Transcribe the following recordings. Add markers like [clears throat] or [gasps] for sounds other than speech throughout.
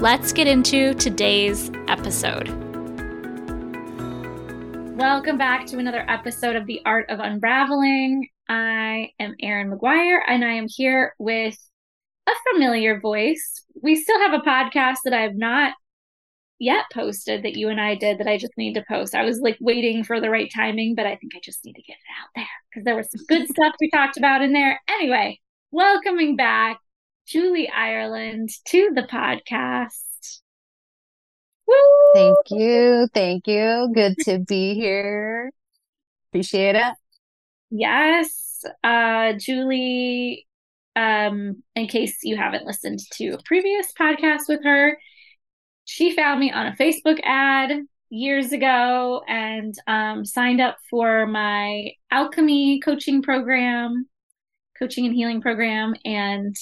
Let's get into today's episode. Welcome back to another episode of The Art of Unraveling. I am Erin McGuire and I am here with a familiar voice. We still have a podcast that I have not yet posted that you and I did that I just need to post. I was like waiting for the right timing, but I think I just need to get it out there because there was some good [laughs] stuff we talked about in there. Anyway, welcoming back Juli Ireland to the podcast. Woo! Thank you. Thank you. Good to be here. Appreciate it. Yes. Uh, Juli, um, in case you haven't listened to a previous podcast with her, she found me on a Facebook ad years ago and um, signed up for my alchemy coaching program, coaching and healing program, and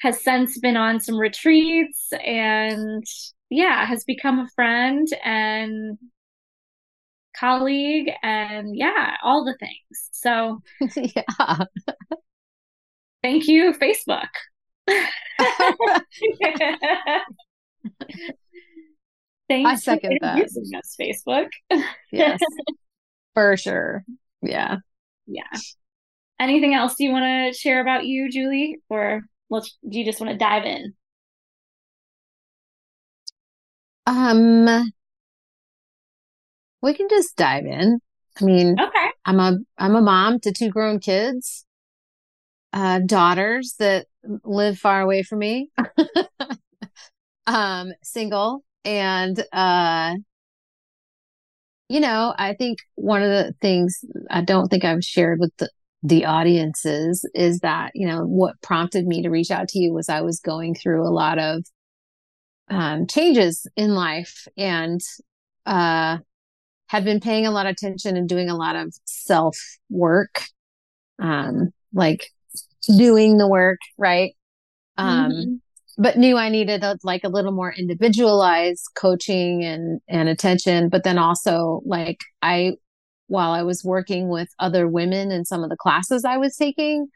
has since been on some retreats and yeah, has become a friend and colleague and yeah, all the things. So [laughs] yeah. thank you, Facebook. [laughs] Thanks I second for that. Using us, Facebook. yes, [laughs] for sure. Yeah. Yeah. Anything else do you want to share about you, Juli? Or let's do you just want to dive in? Um, we can just dive in. I mean, okay. I'm a I'm a mom to two grown kids, uh, daughters that live far away from me. [laughs] um, single and uh you know, I think one of the things I don't think I've shared with the the audiences is that, you know, what prompted me to reach out to you was I was going through a lot of um, changes in life and uh, had been paying a lot of attention and doing a lot of self work, um, like doing the work, right? Um, mm-hmm. But knew I needed a, like a little more individualized coaching and and attention. But then also like I while I was working with other women in some of the classes I was taking,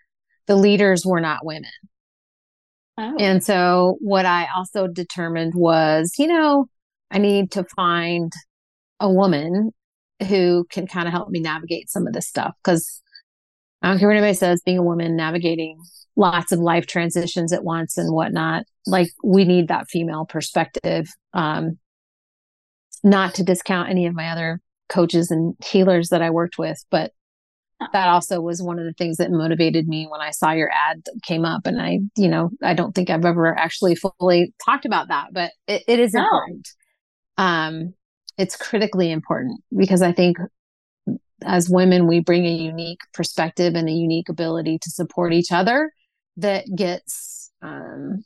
the leaders were not women. Oh. And so what I also determined was, you know, I need to find a woman who can kind of help me navigate some of this stuff. Cause I don't care what anybody says, being a woman navigating lots of life transitions at once and whatnot. Like we need that female perspective. Um, not to discount any of my other coaches and healers that I worked with, but that also was one of the things that motivated me when I saw your ad came up. And I, you know, I don't think I've ever actually fully talked about that, but it, it is no. important. Um, it's critically important because I think as women, we bring a unique perspective and a unique ability to support each other that gets, um,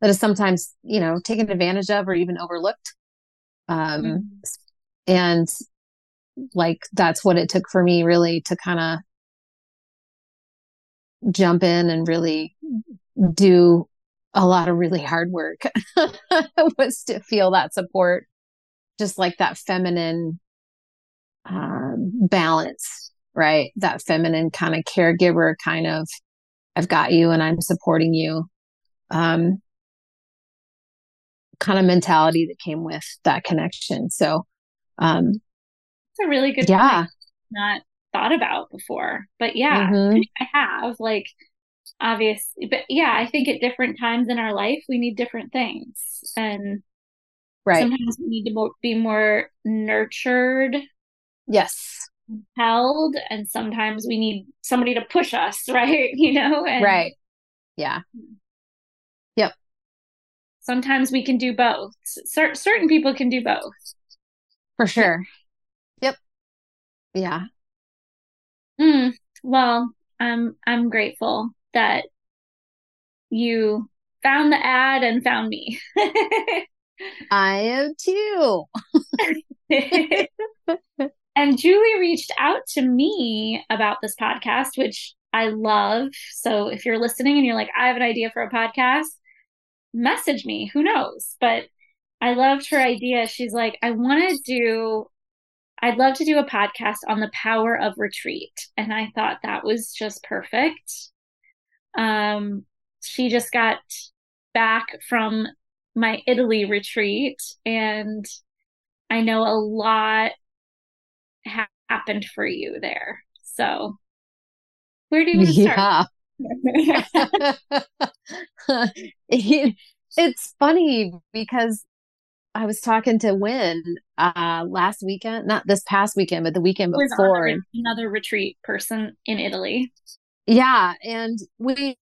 that is sometimes, you know, taken advantage of or even overlooked. Um, mm-hmm. And like that's what it took for me really to kind of jump in and really do a lot of really hard work [laughs] was to feel that support just like that feminine um, balance right? That feminine kind of caregiver kind of i've got you and i'm supporting you um, kind of mentality that came with that connection. So um, it's a really good yeah. Point. Not thought about before. But yeah, mm-hmm. I have like obviously but yeah, I think at different times in our life we need different things. And right. sometimes we need to be more nurtured. Yes. Held and sometimes we need somebody to push us, [laughs] right? You know? And right. Yeah. Yep. Sometimes we can do both. C- certain people can do both. For sure. Yep. Yeah. Mm, well, I'm I'm grateful that you found the ad and found me. [laughs] I am too. [laughs] and Juli reached out to me about this podcast, which I love. So if you're listening and you're like, I have an idea for a podcast, message me. Who knows? But I loved her idea. She's like, I want to do, I'd love to do a podcast on the power of retreat. And I thought that was just perfect. Um, she just got back from my Italy retreat, and I know a lot ha- happened for you there. So, where do you start? Yeah. [laughs] [laughs] it's funny because I was talking to Win uh, last weekend, not this past weekend, but the weekend before. Another, another retreat person in Italy. Yeah, and we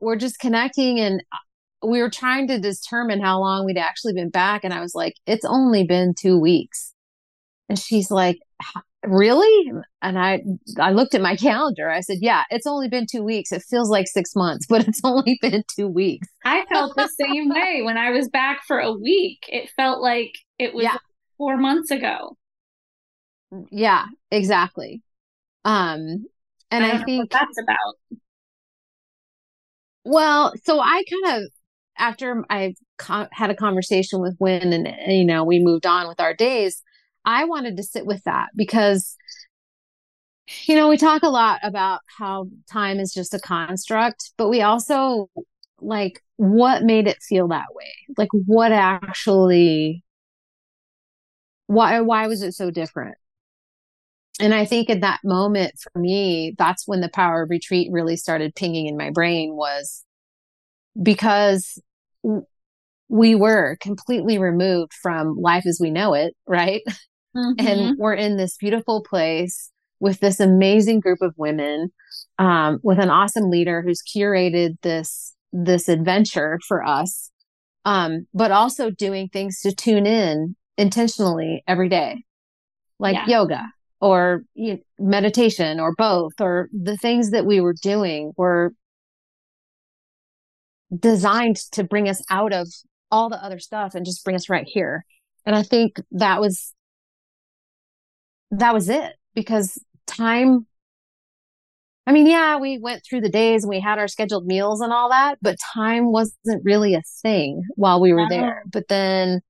were just connecting, and we were trying to determine how long we'd actually been back. And I was like, it's only been two weeks. And she's like, really? And I, I looked at my [laughs] calendar. I said, yeah, it's only been two weeks. It feels like six months, [laughs] but it's only been two weeks. I felt the same way when I was back for a week. It felt like it was yeah. four months ago. Yeah, exactly. Um, and I, I think that's about. Well, so I kind of after I co- had a conversation with Win and, you know, we moved on with our days, I wanted to sit with that because, you know, we talk a lot about how time is just a construct, but we also like what made it feel that way? Like what actually, why, why was it so different? And I think in that moment for me, that's when the power of retreat really started pinging in my brain was because we were completely removed from life as we know it, [laughs] right? Mm-hmm. And we're in this beautiful place with this amazing group of women, um, with an awesome leader who's curated this this adventure for us, um, but also doing things to tune in intentionally every day, like yeah. yoga or you know, meditation or both, or the things that we were doing were designed to bring us out of all the other stuff and just bring us right here. And I think that was that was it because time I mean, yeah, we went through the days and we had our scheduled meals and all that, but time wasn't really a thing while we were there. But then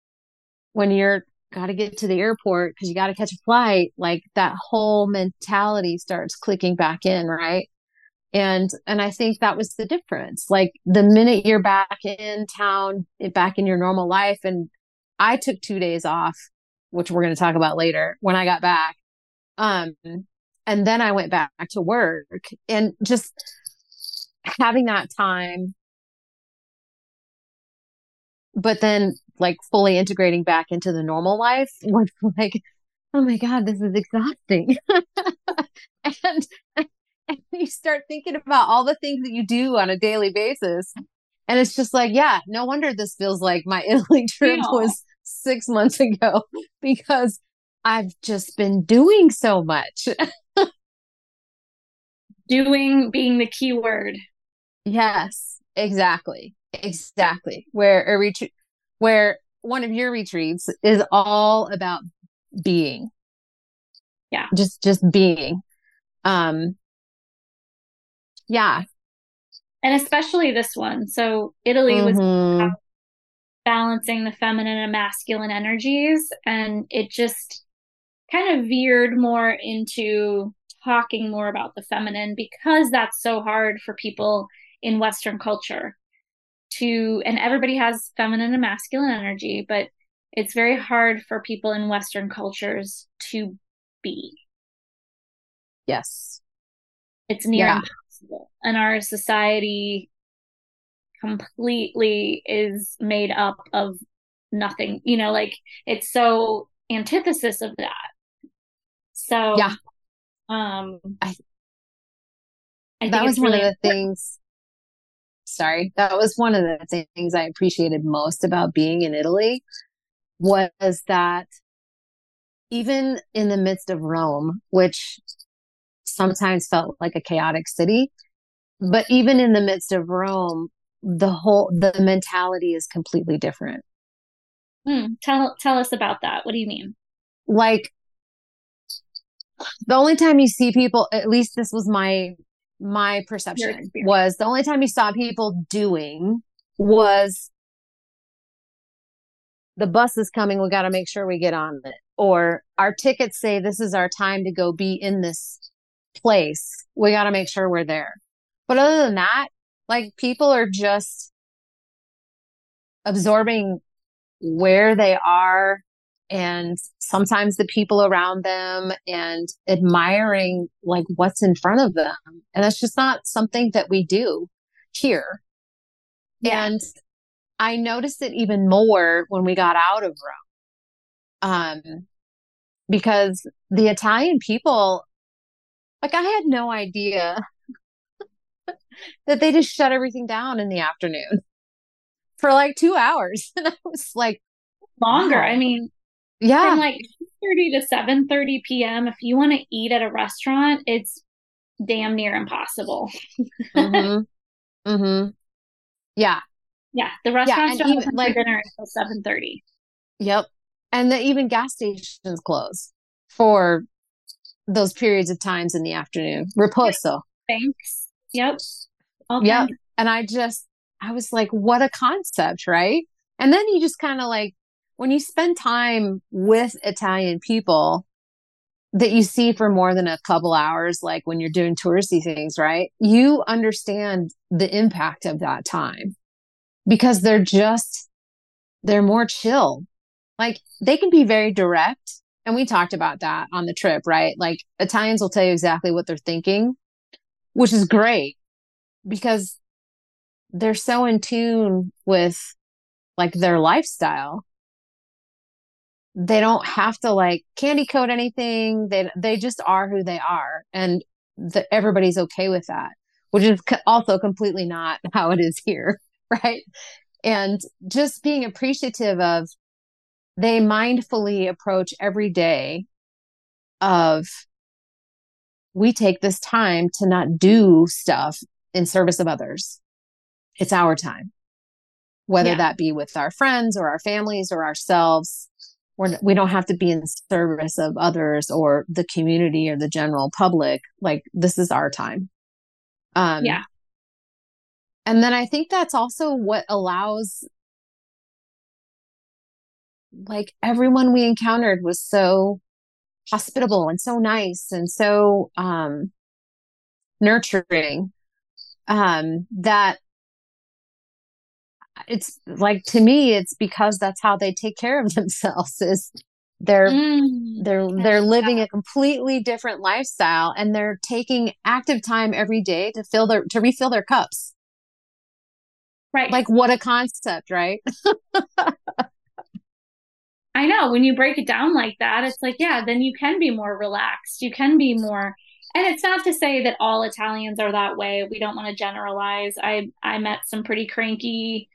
when you're got to get to the airport because you got to catch a flight, like that whole mentality starts clicking back in, right? and and i think that was the difference like the minute you're back in town eh, back in your normal life and i took two days off which we're going to talk about later when i got back um and then i went back to work and just having that time but then like fully integrating back into the normal life [laughs] was like oh my god this is exhausting [laughs] and and you start thinking about all the things that you do on a daily basis. And it's just like, yeah, no wonder this feels like my [laughs] Italy trip yeah. was six months [laughs] ago because I've just been doing so much. doing being the key word. Yes, exactly. Exactly. Where a retreat, where one of your retreats is all about being. Yeah. Just, just being. Um, yeah. And especially this one. So Italy mm-hmm. was balancing the feminine and masculine energies. And it just kind of veered more into talking more about the feminine because that's so hard for people in Western culture to, and everybody has feminine and masculine energy, but it's very hard for people in Western cultures to be. Yes. It's near yeah possible. And our society completely is made up of nothing. You know, like it's so antithesis of that. So yeah, um, I, I that was one really of the things. Sorry, that was one of the things I appreciated most about being in Italy was that even in the midst of Rome, which sometimes felt like a chaotic city. But even in the midst of Rome, the whole, the mentality is completely different. Mm, tell tell us about that. What do you mean? Like the only time you see people, at least this was my my perception was the only time you saw people doing was the bus is coming, we got to make sure we get on it. Or our tickets say this is our time to go be in this place. We got to make sure we're there. But other than that, like people are just absorbing where they are and sometimes the people around them and admiring like what's in front of them. And that's just not something that we do here. Yeah. And I noticed it even more when we got out of Rome. Um, because the Italian people, like I had no idea that they just shut everything down in the afternoon [laughs] for like two hours. [laughs] And I was like, longer. Wow. I mean, yeah. From like 30 to 7 30 p.m. If you want to eat at a restaurant, it's damn near impossible. [laughs] mm-hmm. Mm-hmm. Yeah. Yeah. The restaurants yeah, don't even, like dinner until 7 30. Yep. And the, even gas stations close for those periods of times in the afternoon. Riposo. Thanks. Yep. Okay. Yep. And I just, I was like, what a concept, right? And then you just kind of like when you spend time with Italian people that you see for more than a couple hours, like when you're doing touristy things, right? You understand the impact of that time because they're just, they're more chill. Like they can be very direct. And we talked about that on the trip, right? Like Italians will tell you exactly what they're thinking, which is great because they're so in tune with like their lifestyle they don't have to like candy coat anything. They they just are who they are, and the, everybody's okay with that, which is also completely not [laughs] how it is here, [laughs] right? And just being appreciative of they mindfully approach every day of we take this time to not do stuff in service of others. It's our time, whether yeah. that be with our friends or our families or ourselves we're, we don't have to be in service of others or the community or the general public. Like this is our time. Um, yeah. And then I think that's also what allows like everyone we encountered was so hospitable and so nice and so um nurturing um that it's like to me it's because that's how they take care of [laughs] themselves is they're mm, they're they're living a completely different lifestyle and they're taking active time every day to fill their to refill their cups. Right. Like what a concept right? [laughs] I know when you break it down like that it's like yeah then you can be more relaxed you can be more and it's not to say that all italians are that way we don't want to generalize i i met some pretty cranky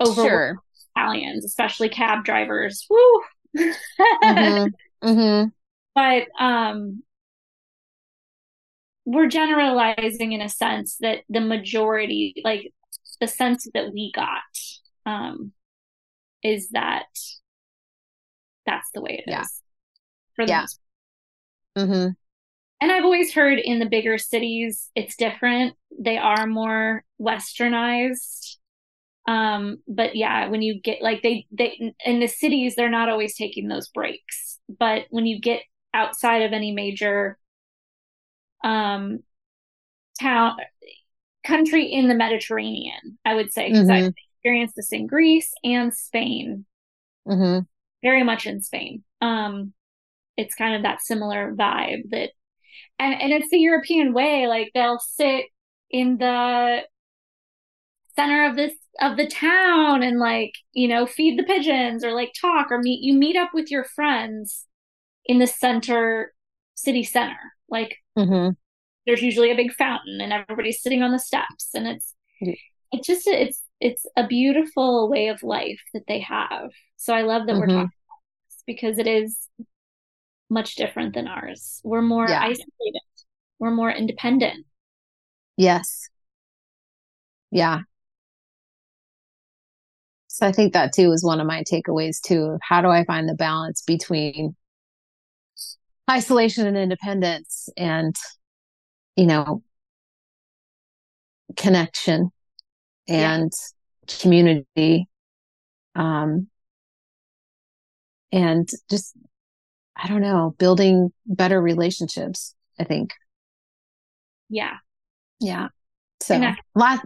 over sure. Italians, especially cab drivers. Woo. mm-hmm. [laughs] Mm-hmm. But um, we're generalizing in a sense that the majority, like the sense that we got, um, is that that's the way it yeah. is. For yeah. Mm-hmm. And I've always heard in the bigger cities, it's different. They are more westernized um but yeah when you get like they they in the cities they're not always taking those breaks but when you get outside of any major um town country in the mediterranean i would say because mm-hmm. i've experienced this in greece and spain mm-hmm. very much in spain um it's kind of that similar vibe that and and it's the european way like they'll sit in the center of this of the town and like you know feed the pigeons or like talk or meet you meet up with your friends in the center city center like mm-hmm. there's usually a big fountain and everybody's sitting on the steps and it's it's just it's it's a beautiful way of life that they have so i love that mm-hmm. we're talking about this because it is much different than ours we're more yeah. isolated we're more independent yes yeah So I think that too is one of my takeaways too of how do I find the balance between isolation and independence and, you know, connection and yeah. community. Um, and just, I don't know, building better relationships, I think. Yeah. Yeah. So lots,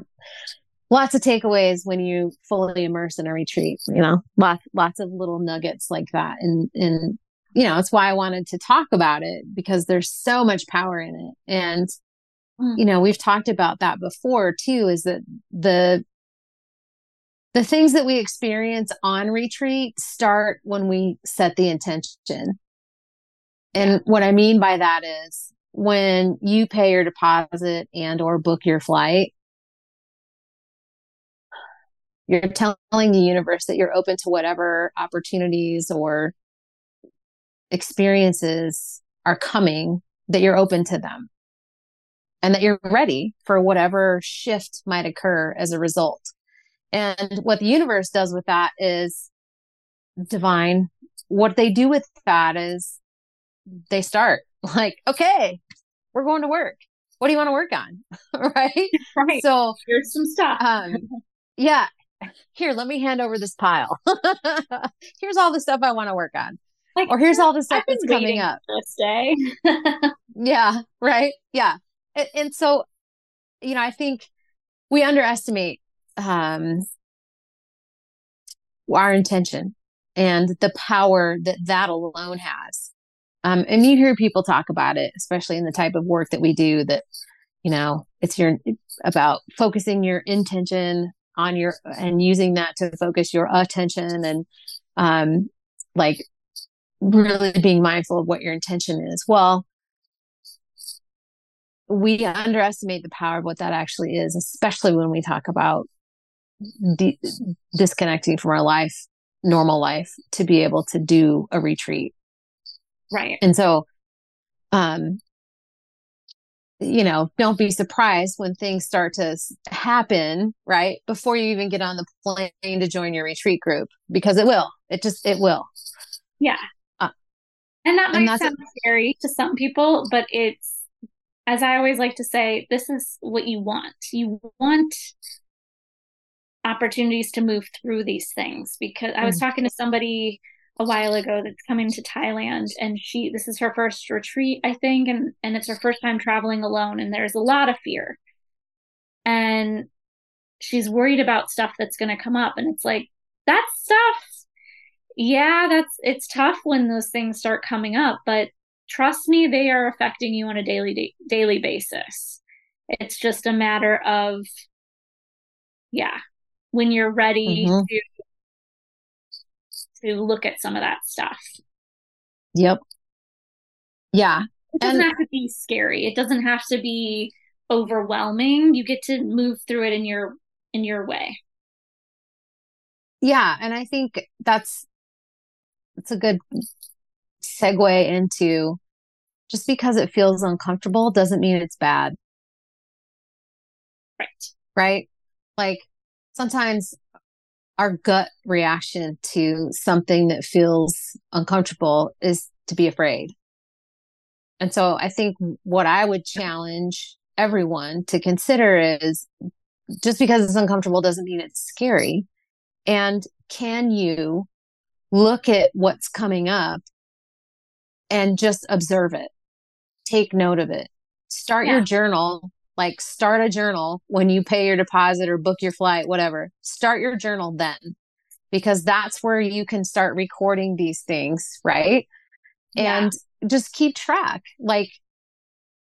lots of takeaways when you fully immerse in a retreat, you know, lots, lots of little nuggets like that. And, and, you know, it's why I wanted to talk about it because there's so much power in it. And, mm. you know, we've talked about that before too, is that the, the things that we experience on retreat start when we set the intention. And what I mean by that is when you pay your deposit and or book your flight, you're telling the universe that you're open to whatever opportunities or experiences are coming, that you're open to them and that you're ready for whatever shift might occur as a result. And what the universe does with that is divine. What they do with that is they start [laughs] like, okay, we're going to work. What do you want to work on? [laughs] right? Right. So here's some stuff. um, yeah. Here, let me hand over this pile. [laughs] here's all the stuff I want to work on. Like, or here's all the stuff that's coming up. This day. yeah. Right. Yeah. And, and so, you know, I think we underestimate um, our intention and the power that that alone has. Um, and you hear people talk about it, especially in the type of work that we do that, you know, it's your, about focusing your intention on your, and using that to focus your attention and, um, like really being mindful of what your intention is. Well, we underestimate the power of what that actually is, especially when we talk about de- disconnecting from our life, normal life, to be able to do a retreat Right. And so, um, you know, don't be surprised when things start to happen, right? Before you even get on the plane to join your retreat group, because it will. It just, it will. Yeah. Uh, and that might and sound scary to some people, but it's, as I always like to say, this is what you want. You want opportunities to move through these things because I was mm. talking to somebody a while ago that's coming to Thailand and she this is her first retreat I think and and it's her first time traveling alone and there's a lot of fear. And she's worried about stuff that's going to come up and it's like that stuff yeah, that's it's tough when those things start coming up, but trust me they are affecting you on a daily daily basis. It's just a matter of yeah, when you're ready mm-hmm. to to look at some of that stuff. Yep. Yeah. It doesn't and, have to be scary. It doesn't have to be overwhelming. You get to move through it in your in your way. Yeah, and I think that's it's a good segue into just because it feels uncomfortable doesn't mean it's bad. Right. Right? Like sometimes our gut reaction to something that feels uncomfortable is to be afraid. And so I think what I would challenge everyone to consider is just because it's uncomfortable doesn't mean it's scary. And can you look at what's coming up and just observe it? Take note of it. Start yeah. your journal like start a journal when you pay your deposit or book your flight, whatever. Start your journal then because that's where you can start recording these things, right? Yeah. And just keep track. Like,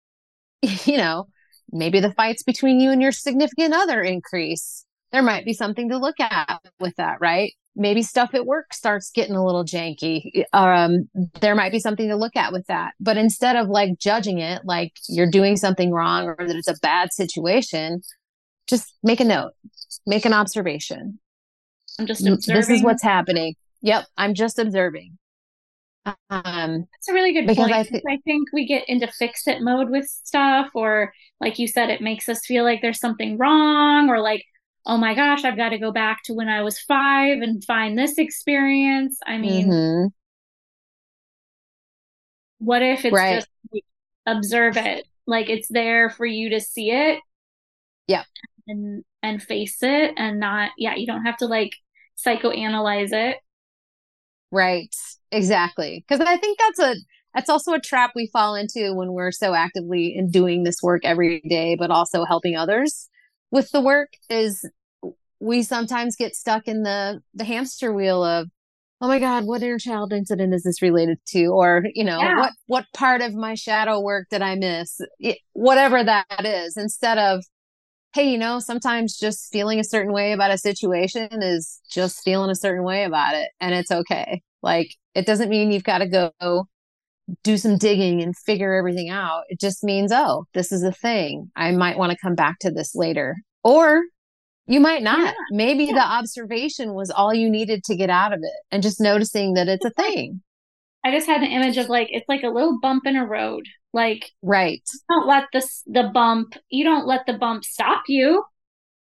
[laughs] you know, maybe the fights between you and your significant other increase. There might be something to look at with that, right? Maybe stuff at work starts getting a little janky. Um, there might be something to look at with that. But instead of like judging it like you're doing something wrong or that it's a bad situation, just make a note, make an observation. I'm just observing. This is what's happening. Yep, I'm just observing. Um, That's a really good because point. I, th- I think we get into fix it mode with stuff, or like you said, it makes us feel like there's something wrong, or like oh my gosh, I've got to go back to when I was five and find this experience. I mean, mm-hmm. what if it's right. just like, observe it? Like it's there for you to see it. Yeah. And and face it and not yeah, you don't have to like psychoanalyze it. Right. Exactly. Cuz I think that's a that's also a trap we fall into when we're so actively in doing this work every day but also helping others with the work is we sometimes get stuck in the the hamster wheel of oh my god what inner child incident is this related to? Or you know yeah. what what part of my shadow work did i miss? It, whatever that is instead of hey you know sometimes just feeling a certain way about a situation is just feeling a certain way about it and it's okay. Like it doesn't mean you've got to go do some digging and figure everything out. It just means, oh, this is a thing. I might want to come back to this later. Or you might not. Yeah. Maybe yeah. the observation was all you needed to get out of it and just noticing that it's a thing. I just had an image of like it's like a little bump in a road. Like right. don't let the the bump, you don't let the bump stop you.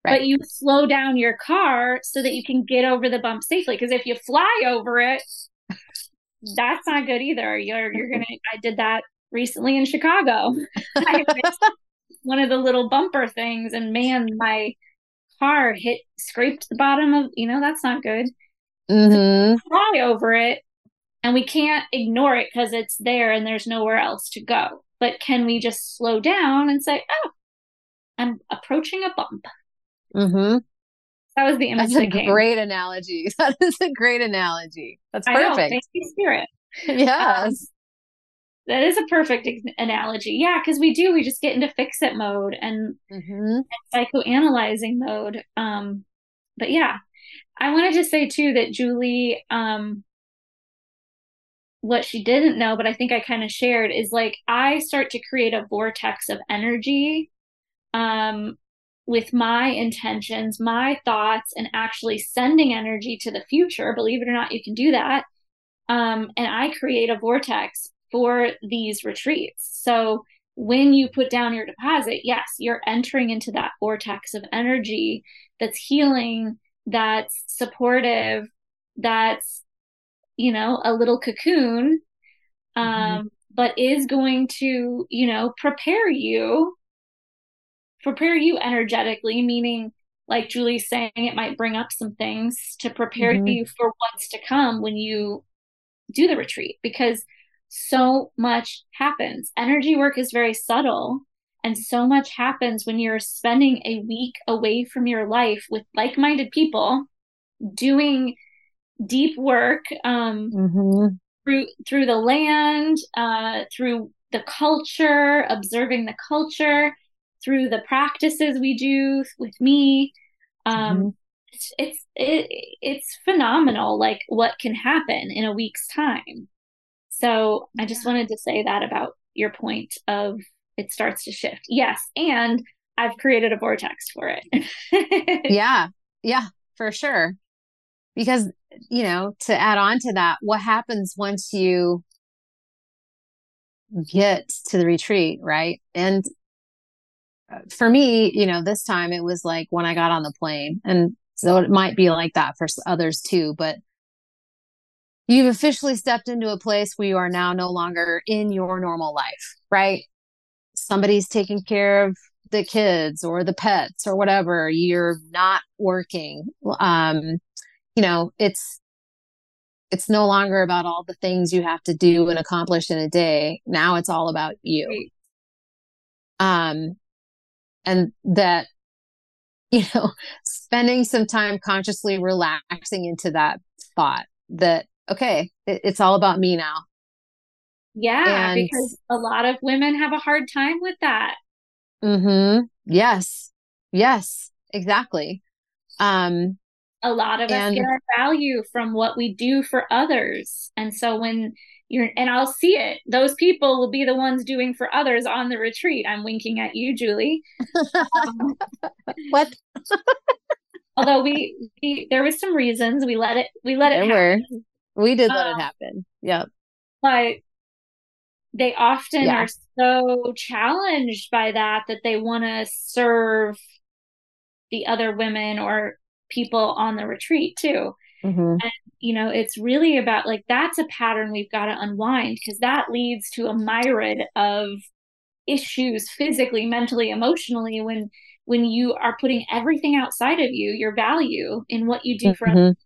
Right. But you slow down your car so that you can get over the bump safely because if you fly over it, that's not good either. You're you're gonna. [laughs] I did that recently in Chicago. [laughs] [laughs] one of the little bumper things, and man, my car hit scraped the bottom of. You know that's not good. Mm-hmm. fly over it, and we can't ignore it because it's there and there's nowhere else to go. But can we just slow down and say, "Oh, I'm approaching a bump." Mm-hmm. That was the image. That's a great analogy. [laughs] That is a great analogy. That's perfect. Know, spirit. [laughs] Yes. Um, that is a perfect analogy. Yeah, because we do. We just get into fix it mode and, mm-hmm. and psychoanalyzing mode. Um, but yeah, I wanted to say too that Juli, um, what she didn't know, but I think I kind of shared is like I start to create a vortex of energy um with my intentions, my thoughts, and actually sending energy to the future. Believe it or not, you can do that. Um, and I create a vortex for these retreats. So when you put down your deposit, yes, you're entering into that vortex of energy that's healing, that's supportive, that's, you know, a little cocoon, mm-hmm. um, mm-hmm. but is going to, you know, prepare you prepare you energetically, meaning like Juli's saying, it might bring up some things to prepare mm-hmm. you for what's to come when you do the retreat because so much happens. Energy work is very subtle, and so much happens when you're spending a week away from your life with like minded people doing deep work um, mm-hmm. through through the land, uh, through the culture, observing the culture, through the practices we do with me. Um mm-hmm. it's it's it, it's phenomenal like what can happen in a week's time. So i just wanted to say that about your point of it starts to shift. Yes and i've created a vortex for it. [laughs] Yeah. Yeah for sure. Because you know to add on to that what happens once you get to the retreat right? And for me, you know, this time it was like when I got on the plane. And so it might be like that for others too, but you've officially stepped into a place where you are now no longer in your normal life, right? Somebody's taking care of the kids or the pets or whatever. You're not working. Um, you know, it's, it's no longer about all the things you have to do and accomplish in a day. Now it's all about you. Um, and that [laughs] you know spending some time consciously relaxing into that thought that okay it, it's all about me now. Yeah and, because a lot of women have a hard time with that. Mhm yes. Yes. Exactly. Um a lot of and, us get our value from what we do for others. And so when you're and I'll see it. Those people will be the ones doing for others on the retreat. I'm winking at you, Juli. Um, what? [laughs] although we, we, there was some reasons we let it we let it there happen. Were. We did let um, it happen. Yep. But they often yeah. are so challenged by that that they want to serve the other women or people on the retreat too. Mhm. And, you know, it's really about like that's a pattern we've got to unwind because that leads to a myriad of issues physically, mentally, emotionally when when you are putting everything outside of you, your value in what you do for Mhm. others,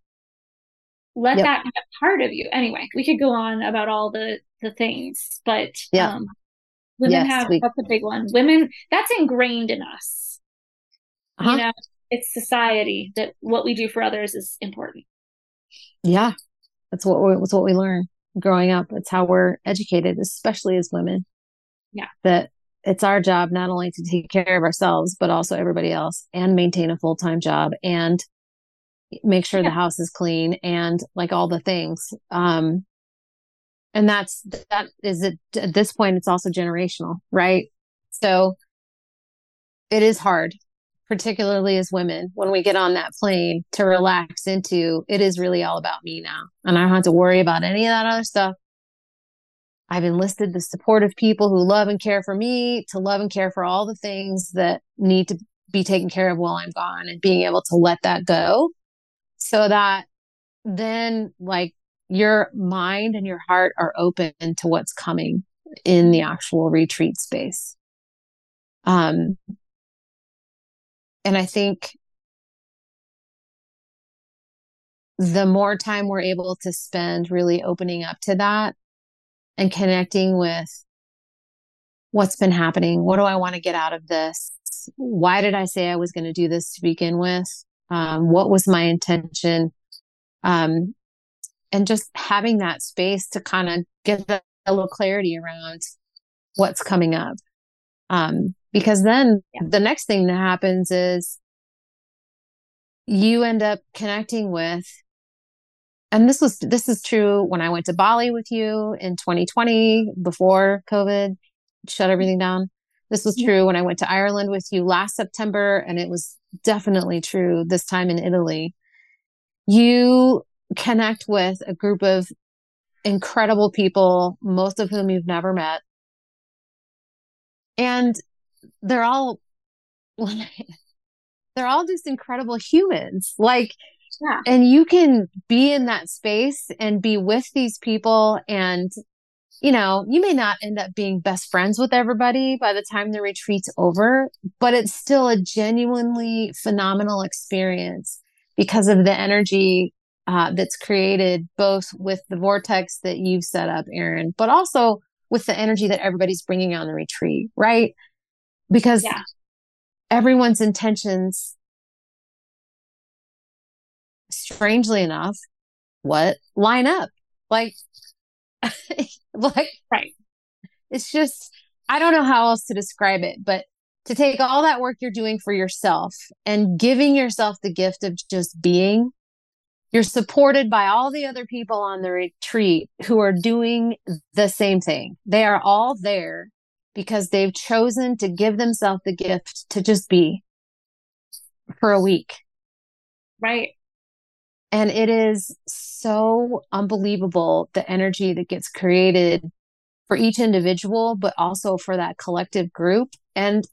let Yep. that be a part of you. Anyway, we could go on about all the the things, but Yeah. um women Yes, have we- that's a big one. Women that's ingrained in us. Uh-huh. You know, it's society that what we do for others is important. Yeah. That's what we, that's what we learn growing up. It's how we're educated, especially as women. Yeah. That it's our job not only to take care of ourselves, but also everybody else and maintain a full time job and make sure Yeah. the house is clean and like all the things. Um, and that's, that is it at this point, it's also generational, right? So it is hard, particularly as women, when we get on that plane to relax into it is really all about me now. And I don't have to worry about any of that other stuff. I've enlisted the support of people who love and care for me to love and care for all the things that need to be taken care of while I'm gone and being able to let that go so that then like your mind and your heart are open to what's coming in the actual retreat space. Um, and I think the more time we're able to spend really opening up to that and connecting with what's been happening. What do I want to get out of this? Why did I say I was going to do this to begin with? Um, what was my intention? Um, and just having that space to kind of get the, a little clarity around what's coming up. Um, because then Yeah. the next thing that happens is you end up connecting with and this was this is true when I went to Bali with you in 2020 before COVID shut everything down. This was Yeah. true when I went to Ireland with you last September, and it was definitely true this time in Italy. You connect with a group of incredible people, most of whom you've never met. And they're all [laughs] they're all just incredible humans. Like Yeah. and you can be in that space and be with these people and you know you may not end up being best friends with everybody by the time the retreat's over but it's still a genuinely phenomenal experience because of the energy uh, that's created both with the vortex that you've set up Erin but also with the energy that everybody's bringing on the retreat right because Yeah. everyone's intentions strangely enough, what line up? Like, [laughs] like, Right. it's just, I don't know how else to describe it, but to take all that work you're doing for yourself and giving yourself the gift of just being, you're supported by all the other people on the retreat who are doing the same thing. They are all there because they've chosen to give themselves the gift to just be for a week. Right. And it is so unbelievable the energy that gets created for each individual, but also for that collective group. And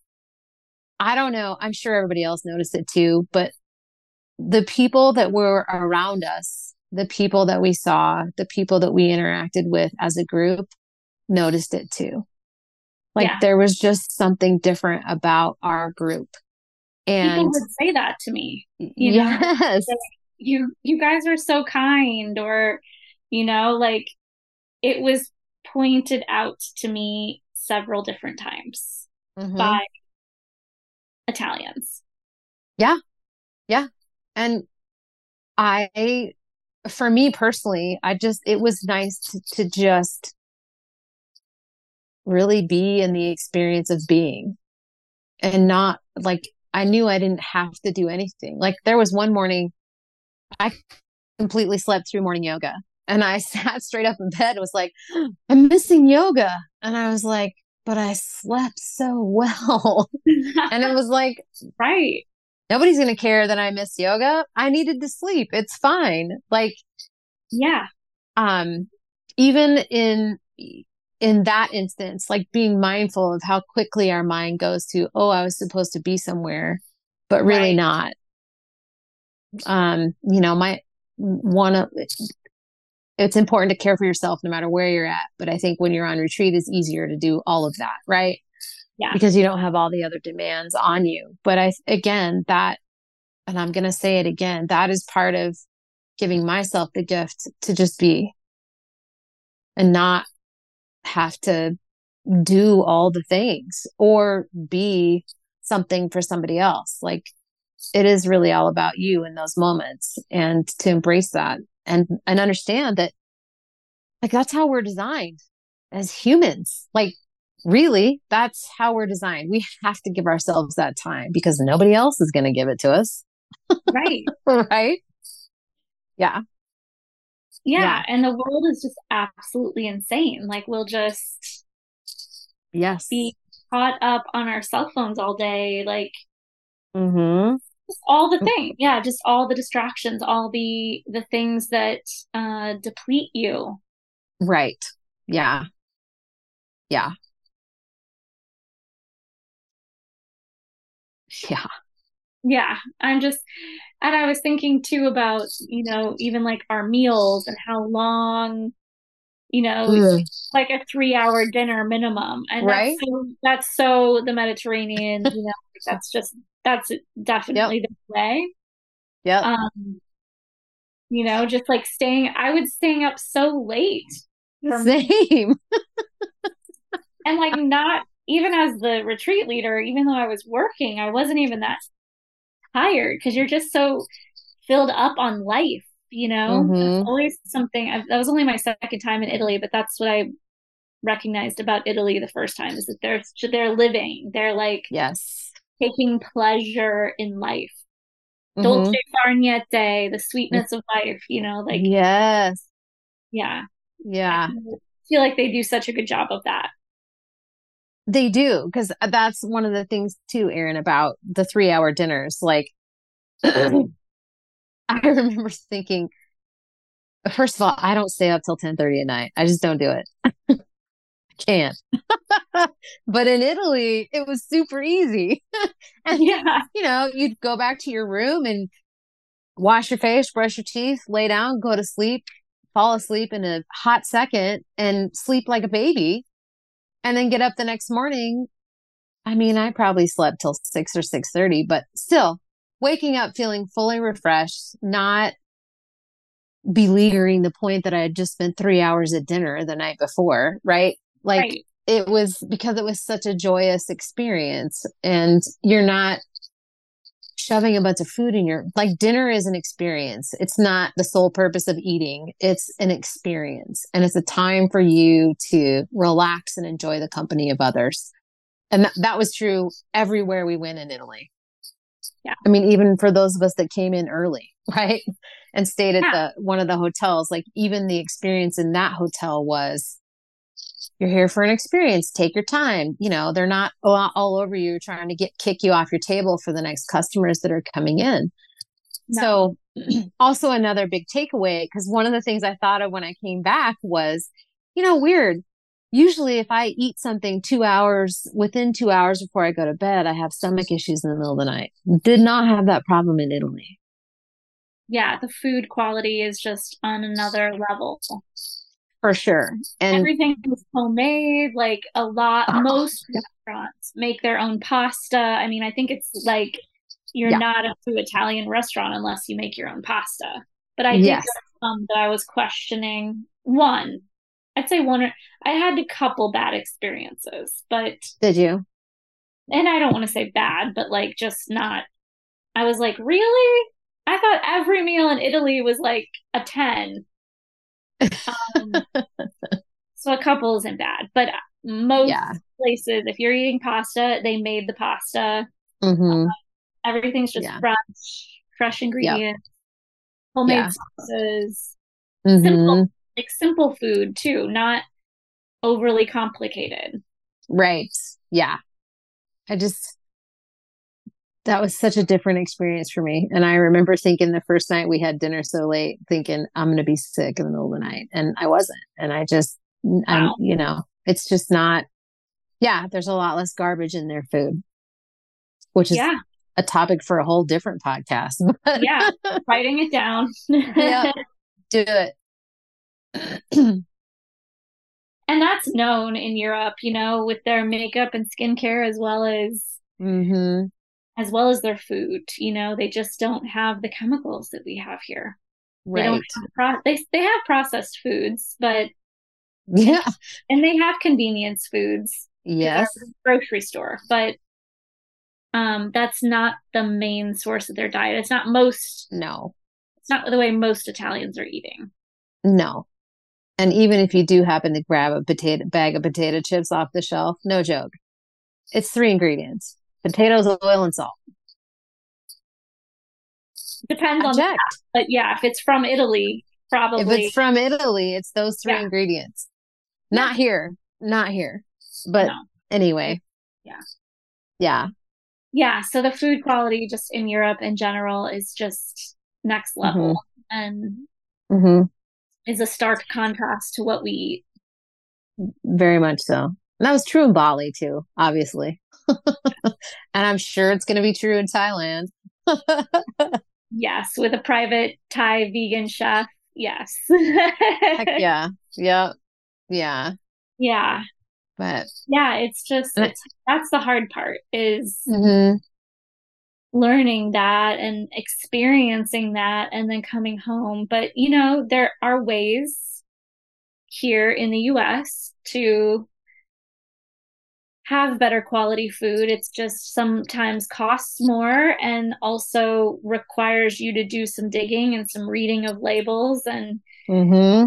I don't know, I'm sure everybody else noticed it too, but the people that were around us, the people that we saw, the people that we interacted with as a group noticed it too. Like Yeah. there was just something different about our group. And people would say that to me. you know, yes, You you guys are so kind or you know, like it was pointed out to me several different times Mhm. by Italians. Yeah. Yeah. And I, for me personally, I just, it was nice to, to just really be in the experience of being and not like, I knew I didn't have to do anything. Like there was one morning I completely slept through morning yoga and I [laughs] sat straight up in bed and was like, [gasps] I'm missing yoga. And I was like, but I slept so [laughs] well. and it was like, [laughs] right. nobody's going to care that I miss yoga. I needed to sleep. It's fine. Like, Yeah. um, even in, in that instance, like being mindful of how quickly our mind goes to, oh, I was supposed to be somewhere. but really Right. not. Um, you know, my one of it's important to care for yourself no matter where you're at. But I think when you're on retreat, it's easier to do all of that, right? Yeah. Because you don't have all the other demands on you. But I, again, that, and I'm going to say it again, that is part of giving myself the gift to just be and not have to do all the things or be something for somebody else. Like it is really all about you in those moments and to embrace that and and understand that like that's how we're designed as humans. Like really, that's how we're designed. We have to give ourselves that time because nobody else is going to give it to us, Right. [laughs] right? Yeah. Yeah. Yeah. And the world is just absolutely insane. Like we'll just Yes. be caught up on our cell phones all day, like Mhm. just all the things. Yeah, just all the distractions, all the the things that uh deplete you. Right. Yeah. Yeah. Yeah. Yeah, I'm just, and I was thinking too about, you know, even like our meals and how long, you know, Ugh. like a three hour dinner minimum. And Right. that's so, that's so the Mediterranean, you know, like that's just, that's definitely the way. Yep. Um, you know, just like staying, I would staying up so late [laughs] Same. [laughs] and like not even as the retreat leader, even though I was working, I wasn't even that tired because you're just so filled up on life, you know? Mhm. It's always something. I, that was only my second time in Italy, but that's what I recognized about Italy the first time is that they're they're living, they're like Yes. taking pleasure in life. Mhm. Dolce far niente, the sweetness of life, you know, like yes. yeah. Yeah. I feel like they do such a good job of that. They do because uh, that's one of the things too, Erin, about the three hour dinners. Like, [clears throat] I remember thinking, first of all, I don't stay up till ten thirty at night. I just don't do it. I [laughs] can't. [laughs] but in Italy, it was super easy. [laughs] and Yeah. you know, you'd go back to your room and wash your face, brush your teeth, lay down, go to sleep, fall asleep in a hot second, and sleep like a baby and then get up the next morning. I mean, I probably slept till six or six thirty, but still waking up feeling fully refreshed, not beleaguering the point that I had just spent three hours at dinner the night before, right? Like right. it was because it was such a joyous experience and you're not shoving a bunch of food in your like dinner is an experience. It's not the sole purpose of eating. It's an experience. And it's a time for you to relax and enjoy the company of others. And that, that was true everywhere we went in italy. Yeah. i mean even for those of us that came in early [laughs] right? And stayed at Yeah. the one of the hotels like even the experience in that hotel was you're here for an experience. Take your time. You know, they're not all, all over you trying to get kick you off your table for the next customers that are coming in. No. So, [clears throat] also another big takeaway because one of the things I thought of when I came back was, you know, weird. Usually, if I eat something two hours within two hours before I go to bed, I have stomach issues in the middle of the night. Did not have that problem in Italy. yeah, the food quality is just on another level. For sure. And Everything is homemade, like a lot, Oh, most yeah. restaurants make their own pasta. I mean, I think it's like you're Yeah. not a true Italian restaurant unless you make your own pasta. But I did Yes. some that I was questioning. One, I'd say one, or I had a couple bad experiences, but, did you? and I don't want to say bad, but like just not, I was like, really? I thought every meal in Italy was like a 10. Um, so a couple isn't bad, but most Yeah. places, if you're eating pasta, they made the pasta. hmm Everything's just Yeah. fresh, fresh ingredients, homemade Yeah. sauces, hmm simple, like simple food too, not overly complicated. Right. Yeah. I just, that was such a different experience for me. And I remember thinking the first night we had dinner so late, thinking I'm going to be sick in the middle of the night. And I wasn't. And I just, I'm, you know, it's just not, yeah, there's a lot less garbage in their food, which is Yeah, a topic for a whole different podcast. [laughs] yeah, writing it down. yeah, [laughs] do it. [clears throat] and that's known in Europe, you know, with their makeup and skincare as well as mm-hmm. As well as their food. You know, they just don't have the chemicals that we have here. Right. They don't have pro- they they have processed foods, but yeah, [laughs] and they have convenience foods. Yes, grocery store, but um, that's not the main source of their diet. It's not most. No, it's not the way most Italians are eating. No, and even if you do happen to grab a potato bag of potato chips off the shelf, no joke, it's three ingredients: potatoes, oil, and salt. Depends I on that, but yeah, if it's from Italy, probably. If it's from Italy, it's those three yeah. ingredients. Not yeah. here, not here, but no. anyway. Yeah. Yeah. Yeah. So the food quality just in Europe in general is just next level, mm-hmm. and mm-hmm. is a stark contrast to what we eat. Very much so. And that was true in Bali too, obviously. [laughs] and I'm sure it's going to be true in Thailand. [laughs] Yes, with a private Thai vegan chef. Yes. [laughs] Yeah. Yep. Yeah. Yeah. But yeah, it's just it's, that's the hard part is mm-hmm. learning that and experiencing that and then coming home. But you know, there are ways here in the US to have better quality food. It's just sometimes costs more and also requires you to do some digging and some reading of labels and, mm-hmm.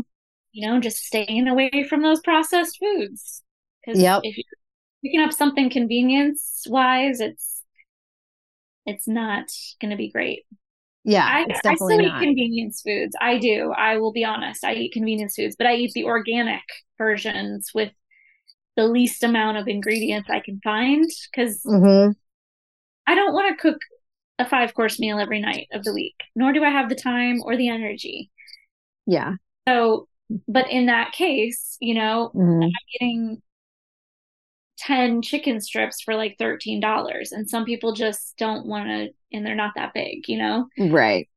you know, just staying away from those processed foods. Because yep. if you're picking up something convenience wise, it's it's not going to be great. Yeah, I, I still not. eat convenience foods. I do. I will be honest. I eat convenience foods, but I eat the organic versions with the least amount of ingredients I can find because mm-hmm. I don't want to cook a five course meal every night of the week, nor do I have the time or the energy. Yeah. So, but in that case, you know, mm-hmm. I'm getting 10 chicken strips for like $13 and some people just don't want to and they're not that big, you know. Right.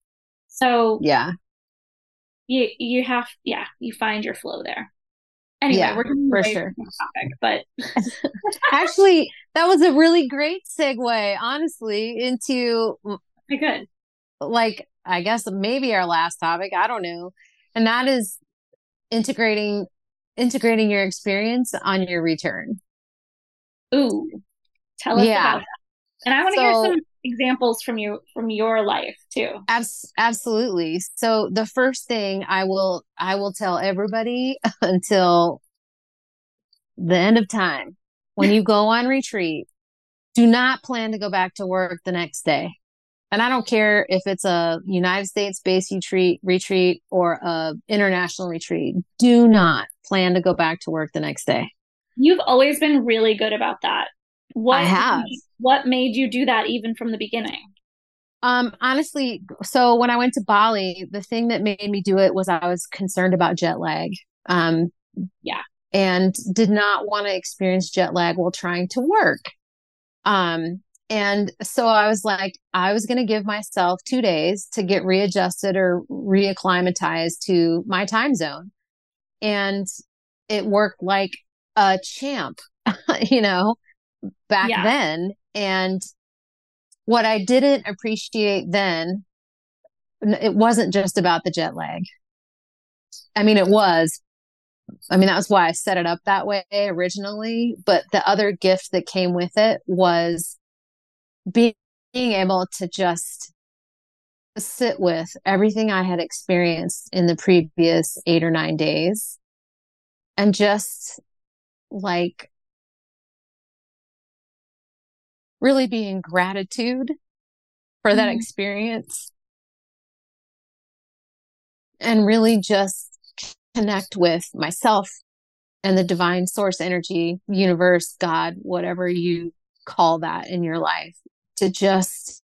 So, yeah. You you have yeah, you find your flow there. Anyway, yeah, we're for sure. Topic, but [laughs] actually, that was a really great segue, honestly, into good. Like, I guess maybe our last topic. I don't know, and that is integrating integrating your experience on your return. Ooh, tell us yeah. about that. And I want to so, hear some examples from you from your life too. Abs- absolutely. So the first thing I will I will tell everybody [laughs] until the end of time when you go on retreat, do not plan to go back to work the next day. And I don't care if it's a United States based retreat retreat or a international retreat. Do not plan to go back to work the next day. You've always been really good about that. What I have. What made you do that even from the beginning? Um, honestly, so when I went to Bali, the thing that made me do it was I was concerned about jet lag. Um, yeah. And did not want to experience jet lag while trying to work. Um, and so I was like, I was going to give myself two days to get readjusted or reacclimatized to my time zone. And it worked like a champ, [laughs] you know, back yeah. then. And what I didn't appreciate then, it wasn't just about the jet lag. I mean, it was. I mean, that was why I set it up that way originally. But the other gift that came with it was being, being able to just sit with everything I had experienced in the previous eight or nine days and just like really be in gratitude for that mm-hmm. experience and really just connect with myself and the divine source energy, universe, God, whatever you call that in your life, to just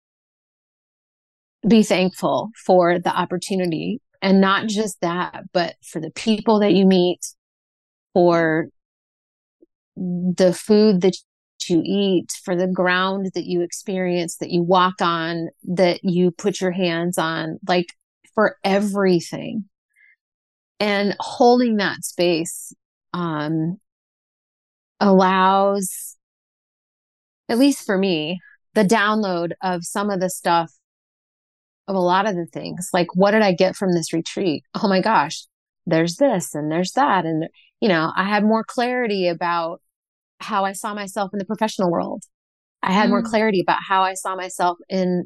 be thankful for the opportunity. And not just that, but for the people that you meet, for the food that you eat, for the ground that you experience, that you walk on, that you put your hands on, like for everything. And holding that space um, allows, at least for me, the download of some of the stuff of a lot of the things. Like, what did I get from this retreat? Oh my gosh, there's this and there's that. And, you know, I had more clarity about how I saw myself in the professional world. I had mm. more clarity about how I saw myself in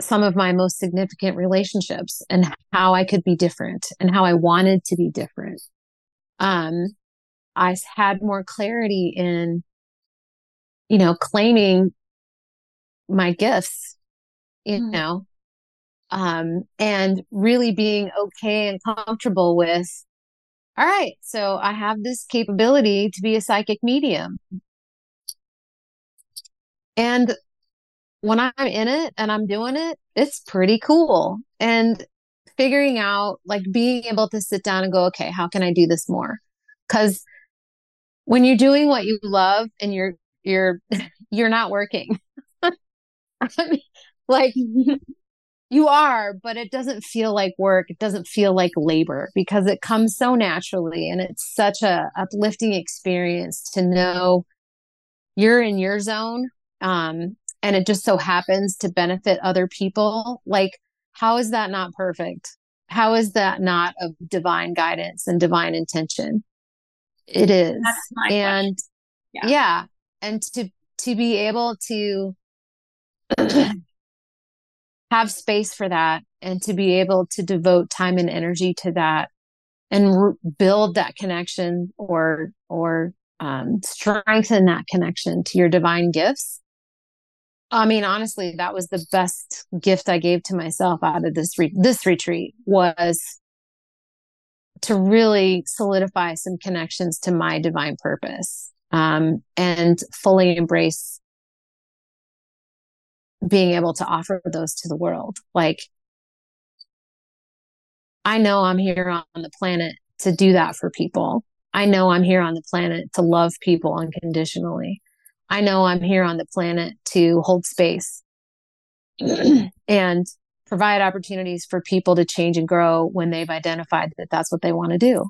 some of my most significant relationships and how I could be different and how I wanted to be different. Um, I had more clarity in, you know, claiming my gifts, you mm. know, um, and really being okay and comfortable with, all right, so I have this capability to be a psychic medium. And when I'm in it and I'm doing it, it's pretty cool. And figuring out, like being able to sit down and go, okay, how can I do this more? Cause when you're doing what you love and you're, you're, [laughs] you're not working. [laughs] I mean, like [laughs] you are, but it doesn't feel like work. It doesn't feel like labor because it comes so naturally. And it's such a uplifting experience to know you're in your zone. Um, and it just so happens to benefit other people. Like, how is that not perfect? How is that not of divine guidance and divine intention? It is. and yeah. yeah. And to, to be able to [clears throat] have space for that and to be able to devote time and energy to that and re- build that connection or, or, um, strengthen that connection to your divine gifts. I mean, honestly, that was the best gift I gave to myself out of this re- this retreat was to really solidify some connections to my divine purpose um, and fully embrace being able to offer those to the world. Like, I know I'm here on the planet to do that for people. I know I'm here on the planet to love people unconditionally. I know I'm here on the planet to hold space [clears throat] and provide opportunities for people to change and grow when they've identified that that's what they want to do.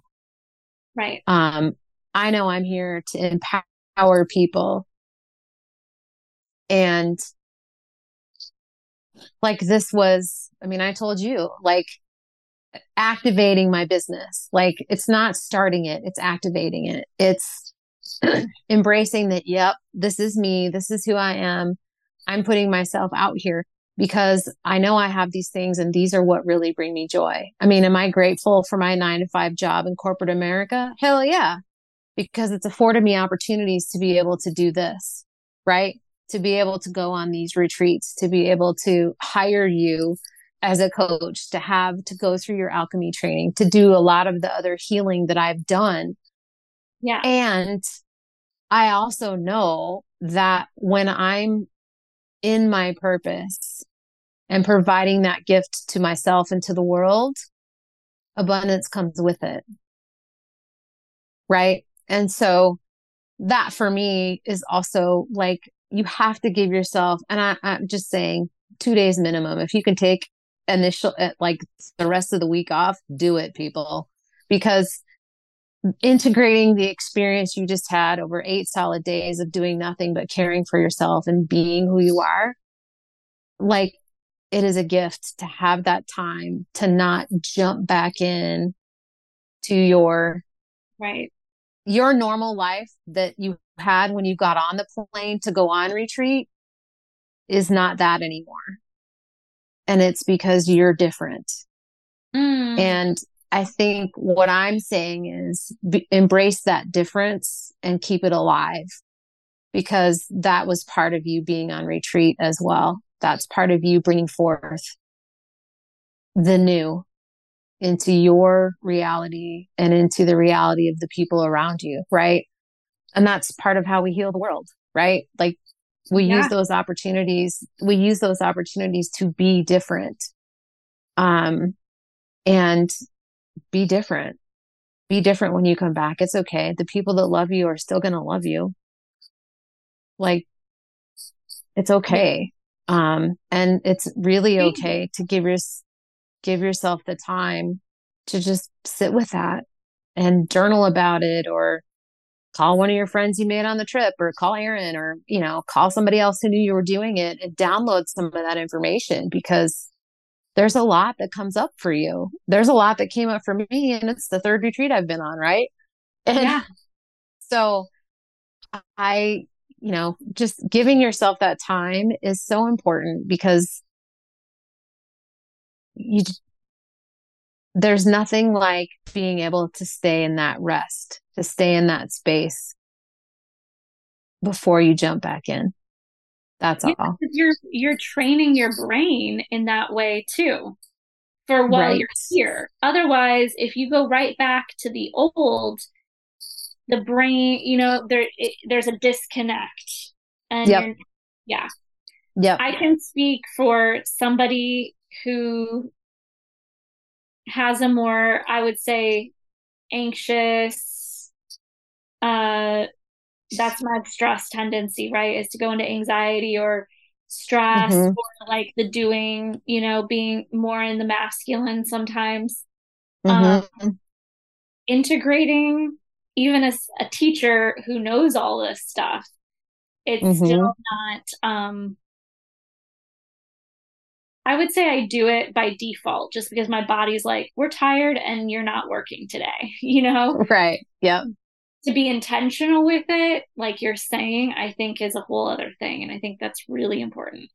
Right. Um, I know I'm here to empower people and like this was, I mean, I told you, like activating my business. Like it's not starting it, it's activating it. It's [clears throat] embracing that, yep, this is me. This is who I am. I'm putting myself out here because I know I have these things and these are what really bring me joy. I mean, am I grateful for my nine to five job in corporate America? Hell yeah. Because it's afforded me opportunities to be able to do this, right? To be able to go on these retreats, to be able to hire you as a coach, to have to go through your alchemy training, to do a lot of the other healing that I've done. Yeah. And I also know that when I'm in my purpose and providing that gift to myself and to the world, abundance comes with it. Right. And so that for me is also like you have to give yourself, and I, I'm just saying two days minimum. If you can take initial, eh, like the rest of the week off, do it, people, because integrating the experience you just had over eight solid days of doing nothing but caring for yourself and being who you are, like it is a gift to have that time to not jump back in to your right your normal life that you had when you got on the plane to go on retreat is not that anymore and it's because you're different mm. and I think what I'm saying is be, embrace that difference and keep it alive because that was part of you being on retreat as well. That's part of you bringing forth the new into your reality and into the reality of the people around you, right? And that's part of how we heal the world, right? Like we yeah. use those opportunities, we use those opportunities to be different. Um, and be different. Be different when you come back. It's okay. The people that love you are still going to love you. Like it's okay. Um, and it's really okay to give your, give yourself the time to just sit with that and journal about it or call one of your friends you made on the trip or call Erin or, you know, call somebody else who knew you were doing it and download some of that information because there's a lot that comes up for you. There's a lot that came up for me and it's the third retreat I've been on, right? And yeah. [laughs] so I, you know, just giving yourself that time is so important because you there's nothing like being able to stay in that rest, to stay in that space before you jump back in. That's yeah, all. You're you're training your brain in that way too. For while right. you're here. Otherwise, if you go right back to the old, the brain, you know, there it, there's a disconnect. And yep. yeah. Yeah. I can speak for somebody who has a more, I would say, anxious, uh, that's my stress tendency, right? Is to go into anxiety or stress mm-hmm. or like the doing, you know, being more in the masculine sometimes. Mm-hmm. Um, integrating even as a teacher who knows all this stuff, it's mm-hmm. still not um I would say I do it by default just because my body's like, we're tired and you're not working today, [laughs] you know? Right. Yep. To be intentional with it, like you're saying, I think is a whole other thing. And I think that's really important.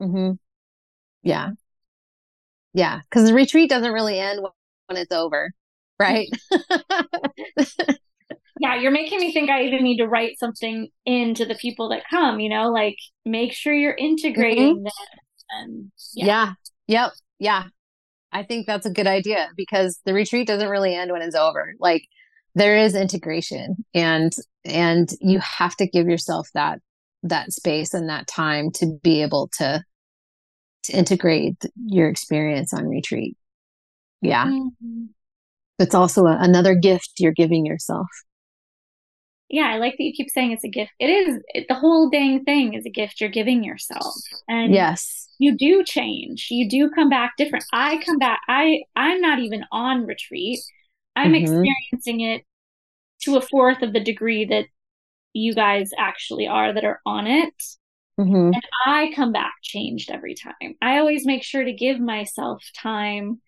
Mm-hmm. Yeah. Yeah. Cause the retreat doesn't really end when it's over. Right. [laughs] yeah, you're making me think I even need to write something into the people that come, you know, like make sure you're integrating mm-hmm. And yeah. yeah. Yep. Yeah. I think that's a good idea because the retreat doesn't really end when it's over. Like there is integration and and you have to give yourself that that space and that time to be able to to integrate your experience on retreat. Yeah. Mm-hmm. It's also a, another gift you're giving yourself yeah, I like that you keep saying it's a gift. It is it, the whole dang thing is a gift you're giving yourself. And yes, you do change. You do come back different. I come back. I I'm not even on retreat. I'm mm-hmm. experiencing it to a fourth of the degree that you guys actually are that are on it. Mm-hmm. And I come back changed every time. I always make sure to give myself time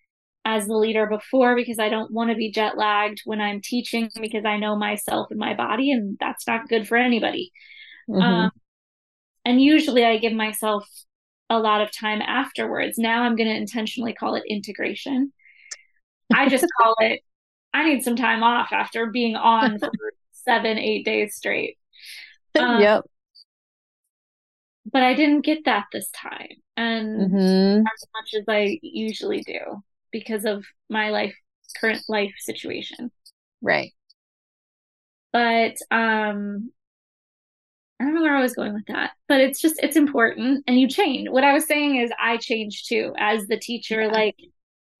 as the leader before because I don't want to be jet lagged when I'm teaching because I know myself and my body, and that's not good for anybody. Mm-hmm. Um, and usually I give myself a lot of time afterwards. Now I'm going to intentionally call it integration. I just [laughs] call it, I need some time off after being on [laughs] for seven, eight days straight. [laughs] Um, yep. But I didn't get that this time. And mm-hmm. as much as I usually do because of my life current life situation. Right. But um I don't know where I was going with that, but it's just it's important and you change. What I was saying is I change too as the teacher, yeah. like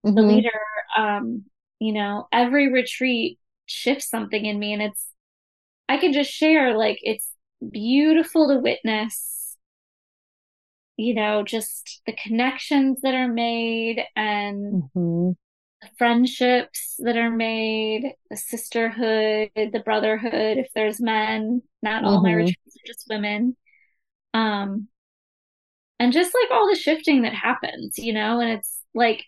mm-hmm. the leader. Um, you know, every retreat shifts something in me and it's I can just share like it's beautiful to witness you know, just the connections that are made and mm-hmm. the friendships that are made, the sisterhood, the brotherhood, if there's men, not mm-hmm. all my mm-hmm. retreats are just women. Um, and just like all the shifting that happens, you know, and it's like,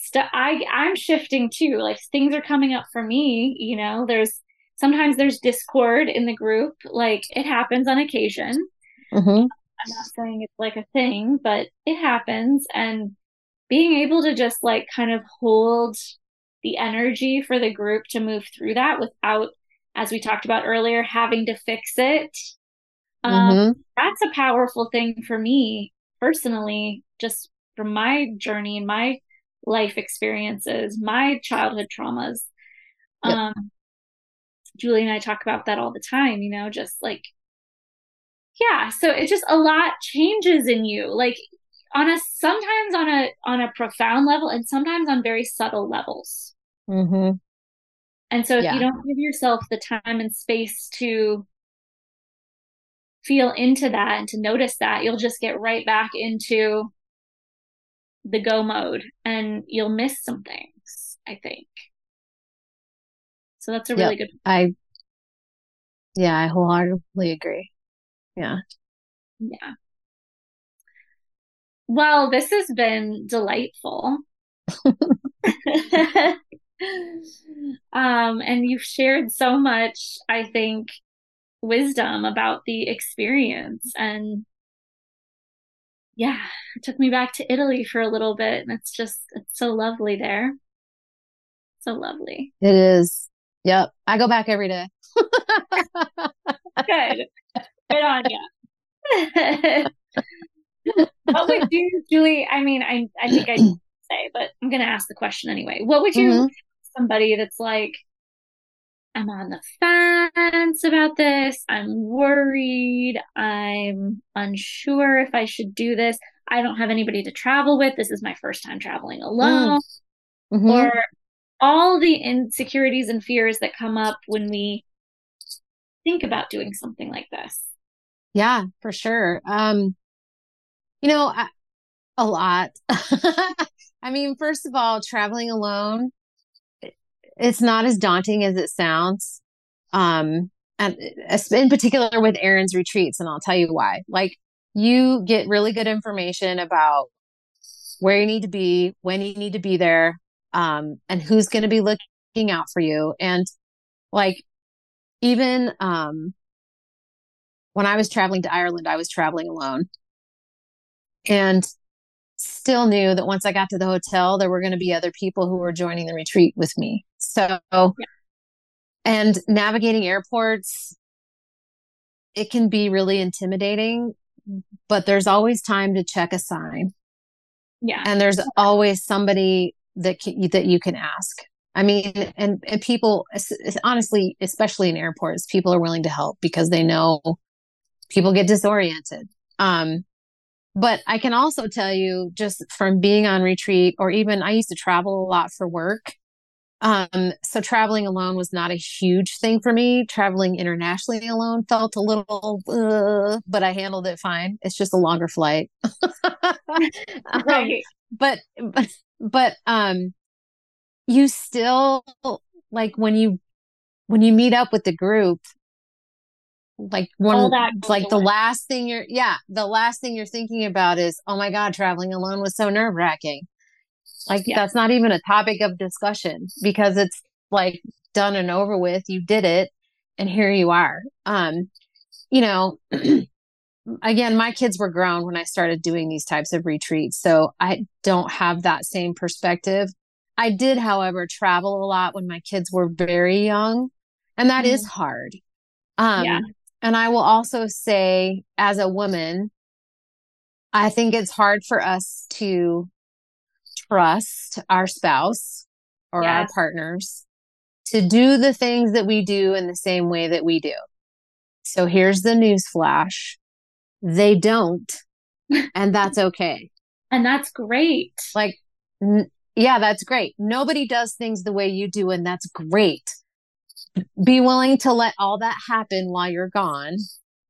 st- I I'm shifting too. Like things are coming up for me, you know. There's sometimes there's discord in the group. Like it happens on occasion. Mm-hmm. I'm not saying it's like a thing, but it happens. And being able to just like kind of hold the energy for the group to move through that without, as we talked about earlier, having to fix it. Um, mm-hmm. That's a powerful thing for me personally, just from my journey and my life experiences, my childhood traumas. Yep. Um, Juli and I talk about that all the time, you know, just like yeah so it just a lot changes in you like on a sometimes on a on a profound level and sometimes on very subtle levels mm-hmm. and so if yeah. you don't give yourself the time and space to feel into that and to notice that, you'll just get right back into the go mode and you'll miss some things, I think. So that's a really yep. good. I, yeah, I wholeheartedly agree. Yeah. Yeah. Well, this has been delightful. [laughs] um, and you've shared so much, I think, wisdom about the experience. And yeah, it took me back to Italy for a little bit. And it's just, it's so lovely there. So lovely. It is. Yep. I go back every day. [laughs] Good. Good on you. [laughs] what would you, Juli? I mean, I I think I [clears throat] say, but I'm going to ask the question anyway. What would you mm-hmm. somebody that's like, I'm on the fence about this. I'm worried. I'm unsure if I should do this. I don't have anybody to travel with. This is my first time traveling alone. Mm-hmm. Or all the insecurities and fears that come up when we think about doing something like this. Yeah, for sure. Um, you know, I, a lot. [laughs] I mean, first of all, traveling alone, it's not as daunting as it sounds. Um, and in particular with Erin's retreats, and I'll tell you why. Like, you get really good information about where you need to be, when you need to be there, um, and who's going to be looking out for you. And like, even um, when I was traveling to Ireland, I was traveling alone and still knew that once I got to the hotel, there were going to be other people who were joining the retreat with me. So, yeah. and navigating airports, it can be really intimidating, but there's always time to check a sign. Yeah. And there's always somebody that can, that you can ask. I mean, and, and people, honestly, especially in airports, people are willing to help because they know people get disoriented. Um, but I can also tell you just from being on retreat or even I used to travel a lot for work. Um, so traveling alone was not a huge thing for me. Traveling internationally alone felt a little, uh, but I handled it fine. It's just a longer flight. [laughs] [laughs] um, right. But, but, [laughs] but, um, you still like when you, when you meet up with the group, like one like the last thing you're yeah the last thing you're thinking about is oh my god traveling alone was so nerve wracking like yeah. that's not even a topic of discussion because it's like done and over with you did it and here you are um you know [clears throat] again my kids were grown when i started doing these types of retreats so i don't have that same perspective i did however travel a lot when my kids were very young and that mm. is hard um yeah. And I will also say, as a woman, I think it's hard for us to trust our spouse or yes. our partners to do the things that we do in the same way that we do. So here's the news flash. They don't. and that's [laughs] okay. And that's great. Like, n- yeah, that's great. Nobody does things the way you do, and that's great be willing to let all that happen while you're gone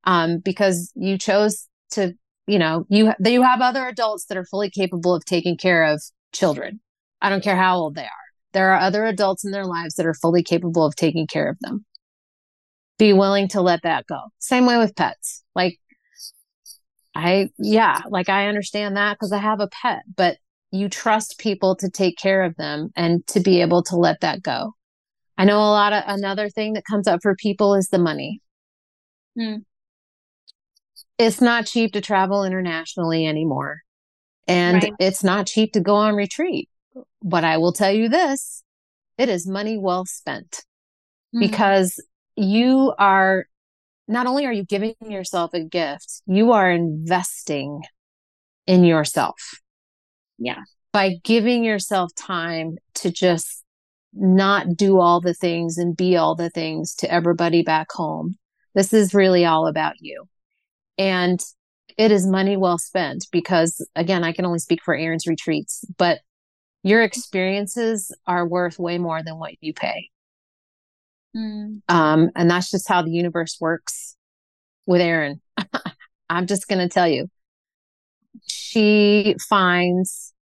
um, because you chose to you know you you have other adults that are fully capable of taking care of children. I don't care how old they are. There are other adults in their lives that are fully capable of taking care of them. Be willing to let that go. Same way with pets. Like i yeah like i understand that because i have a pet but you trust people to take care of them and to be able to let that go I know a lot of another thing that comes up for people is the money. Hmm. It's not cheap to travel internationally anymore. And right. it's not cheap to go on retreat. But I will tell you this it is money well spent hmm. because you are not only are you giving yourself a gift, you are investing in yourself. Yeah. By giving yourself time to just not do all the things and be all the things to everybody back home. This is really all about you. And it is money well spent because again, I can only speak for Erin's retreats, but your experiences are worth way more than what you pay. Mm. Um, and that's just how the universe works. with Erin. [laughs] I'm just going to tell you. She finds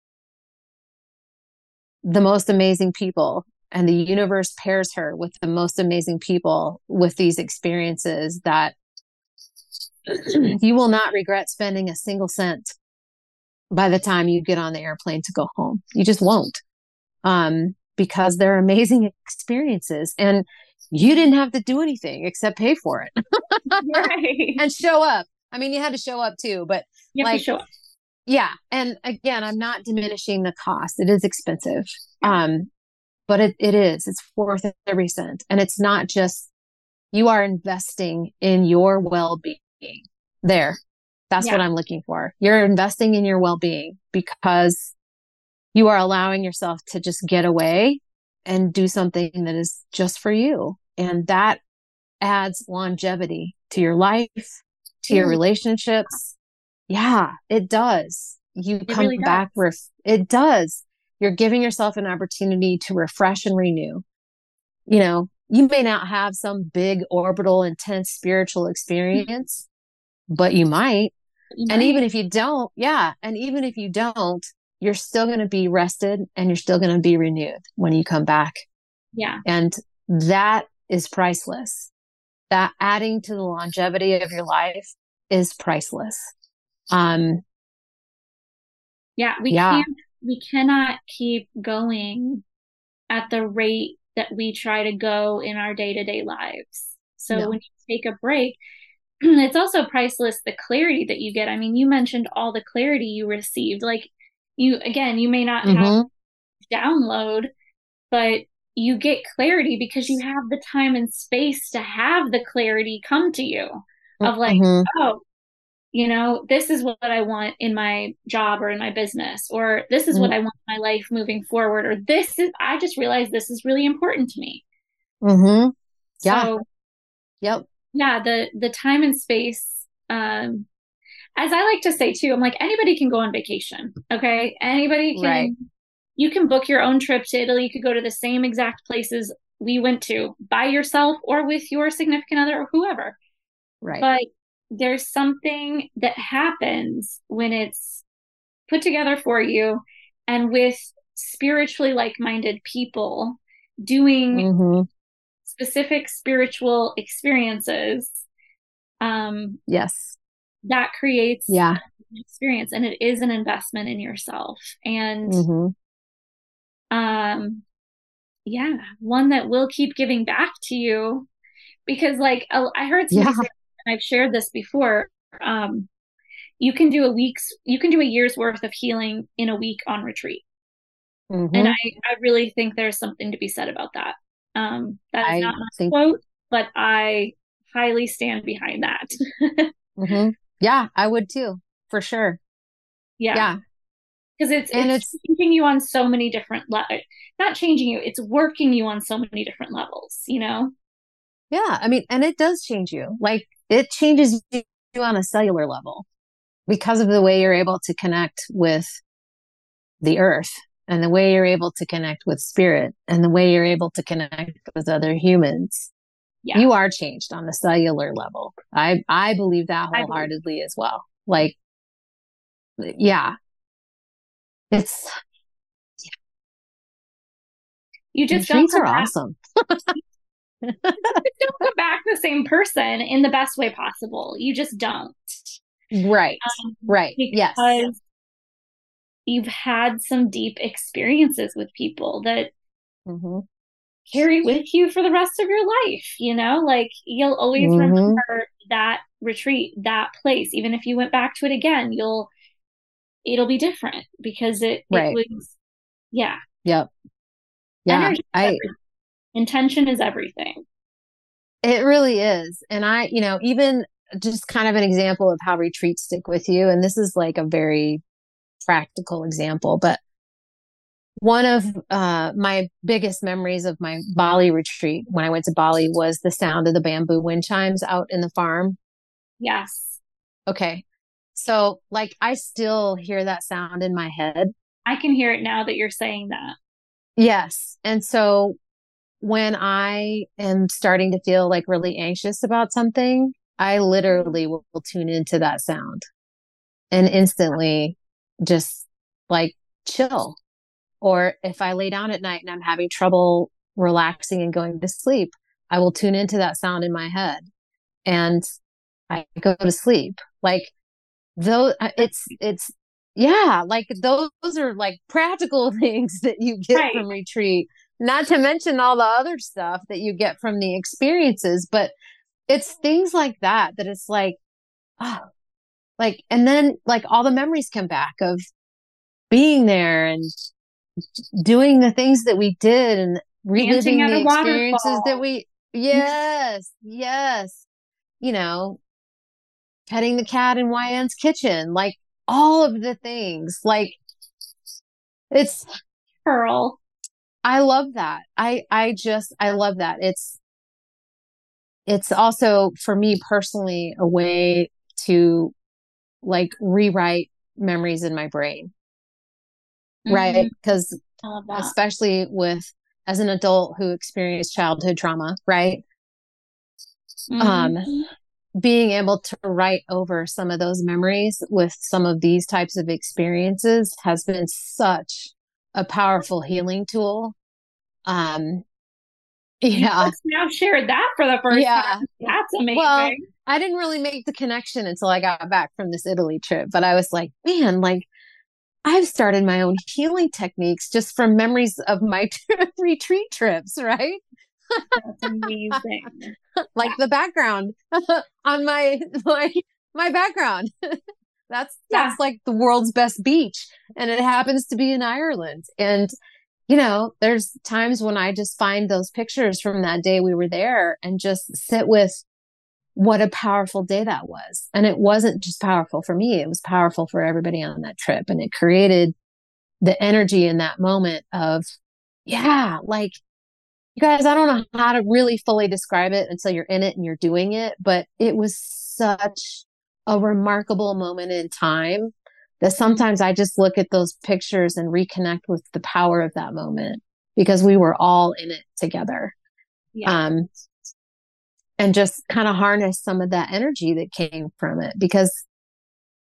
the most amazing people and the universe pairs her with the most amazing people with these experiences that [clears throat] you will not regret spending a single cent by the time you get on the airplane to go home. You just won't. Um, because they're amazing [laughs] experiences and you didn't have to do anything except pay for it right. [laughs] and show up. I mean, you had to show up too, but like, yeah. And again, I'm not diminishing the cost. It is expensive. Um, but it, it is, it's worth every cent. And it's not just you are investing in your well-being there. That's yeah. what I'm looking for. You're investing in your well-being because you are allowing yourself to just get away and do something that is just for you. And that adds longevity to your life, to your mm-hmm. relationships. Yeah, it does. You it come really back. Ref- it does. You're giving yourself an opportunity to refresh and renew. You know, you may not have some big orbital intense spiritual experience, but you might. you might. And even if you don't, yeah. And even if you don't, you're still going to be rested and you're still going to be renewed when you come back. Yeah. And that is priceless. That adding to the longevity of your life is priceless. Um, yeah, we yeah. can't, we cannot keep going at the rate that we try to go in our day to day lives. So no. when you take a break, [clears throat] it's also priceless the clarity that you get. I mean, you mentioned all the clarity you received. Like you again you may not mm-hmm. have download but you get clarity because you have the time and space to have the clarity come to you of like mm-hmm. oh you know this is what i want in my job or in my business or this is mm-hmm. what i want in my life moving forward or this is i just realized this is really important to me mm-hmm yeah so, yep yeah the the time and space um as I like to say too, I'm like anybody can go on vacation. Okay, anybody can. Right. You can book your own trip to Italy. You could go to the same exact places we went to by yourself or with your significant other or whoever. Right. But there's something that happens when it's put together for you and with spiritually like-minded people doing mm-hmm. specific spiritual experiences um yes that creates yeah experience and it is an investment in yourself and mm-hmm. um yeah one that will keep giving back to you because like i heard yeah. I've shared this before um you can do a week's you can do a year's worth of healing in a week on retreat mm-hmm. and i i really think there's something to be said about that um that is I not my think... quote but i highly stand behind that [laughs] mm-hmm. Yeah, I would too, for sure. Yeah. Yeah. Because it's and it's, it's changing you on so many different levels. Not changing you, it's working you on so many different levels, you know? Yeah. I mean, and it does change you. Like it changes you on a cellular level because of the way you're able to connect with the earth and the way you're able to connect with spirit and the way you're able to connect with other humans yeah. you are changed on the cellular level. I I believe that wholeheartedly believe. as well. Like, yeah, it's yeah. you just don't are awesome. [laughs] don't come back the same person in the best way possible. You just don't. Right. Um, right. Yes. You've had some deep experiences with people that mm-hmm carry with you for the rest of your life you know like you'll always mm-hmm. remember that retreat that place even if you went back to it again you'll it'll be different because it, right. it was yeah yep yeah i intention is everything it really is and i you know even just kind of an example of how retreats stick with you and this is like a very practical example but one of uh, my biggest memories of my Bali retreat when I went to Bali was the sound of the bamboo wind chimes out in the farm. Yes. Okay. So, like, I still hear that sound in my head. I can hear it now that you're saying that. Yes. And so, when I am starting to feel like really anxious about something, I literally will, will tune into that sound and instantly just like chill. Or if I lay down at night and I'm having trouble relaxing and going to sleep, I will tune into that sound in my head and I go to sleep. Like though uh, it's, it's, yeah, like those, those are like practical [laughs] things that you get right. from retreat, not to mention all the other stuff that you get from the experiences, but it's things like that, that it's like, oh, like, and then like all the memories come back of being there and doing the things that we did and reliving the experiences waterfall. that we, mm-hmm. yes, yes, you know, petting the cat in YN's kitchen, like all of the things, like it's Pearl. I love that. I, I just, I love that. It's, it's also for me personally a way to like rewrite memories in my brain. Mm-hmm. Right. Because especially with as an adult who experienced childhood trauma, right? Mm-hmm. Um, being able to write over some of those memories with some of these types of experiences has been such a powerful healing tool. Um, [laughs] yeah. now shared that for the first yeah. time. That's amazing. Well, I didn't really make the connection until I got back from this Italy trip, but I was like, man, like I've started my own healing techniques just from memories of my [laughs] retreat trips, right? That's amazing. [laughs] like the background on my my my background. that's yeah. that's like the world's best beach and it happens to be in Ireland. And you know, there's times when I just find those pictures from that day we were there and just sit with what a powerful day that was. And it wasn't just powerful for me. It was powerful for everybody on that trip. And it created the energy in that moment of, yeah, like you guys, I don't know how to really fully describe it until you're in it and you're doing it, but it was such a remarkable moment in time that sometimes I just look at those pictures and reconnect with the power of that moment because we were all in it together. Yeah. Um, and just kind of harness some of that energy that came from it because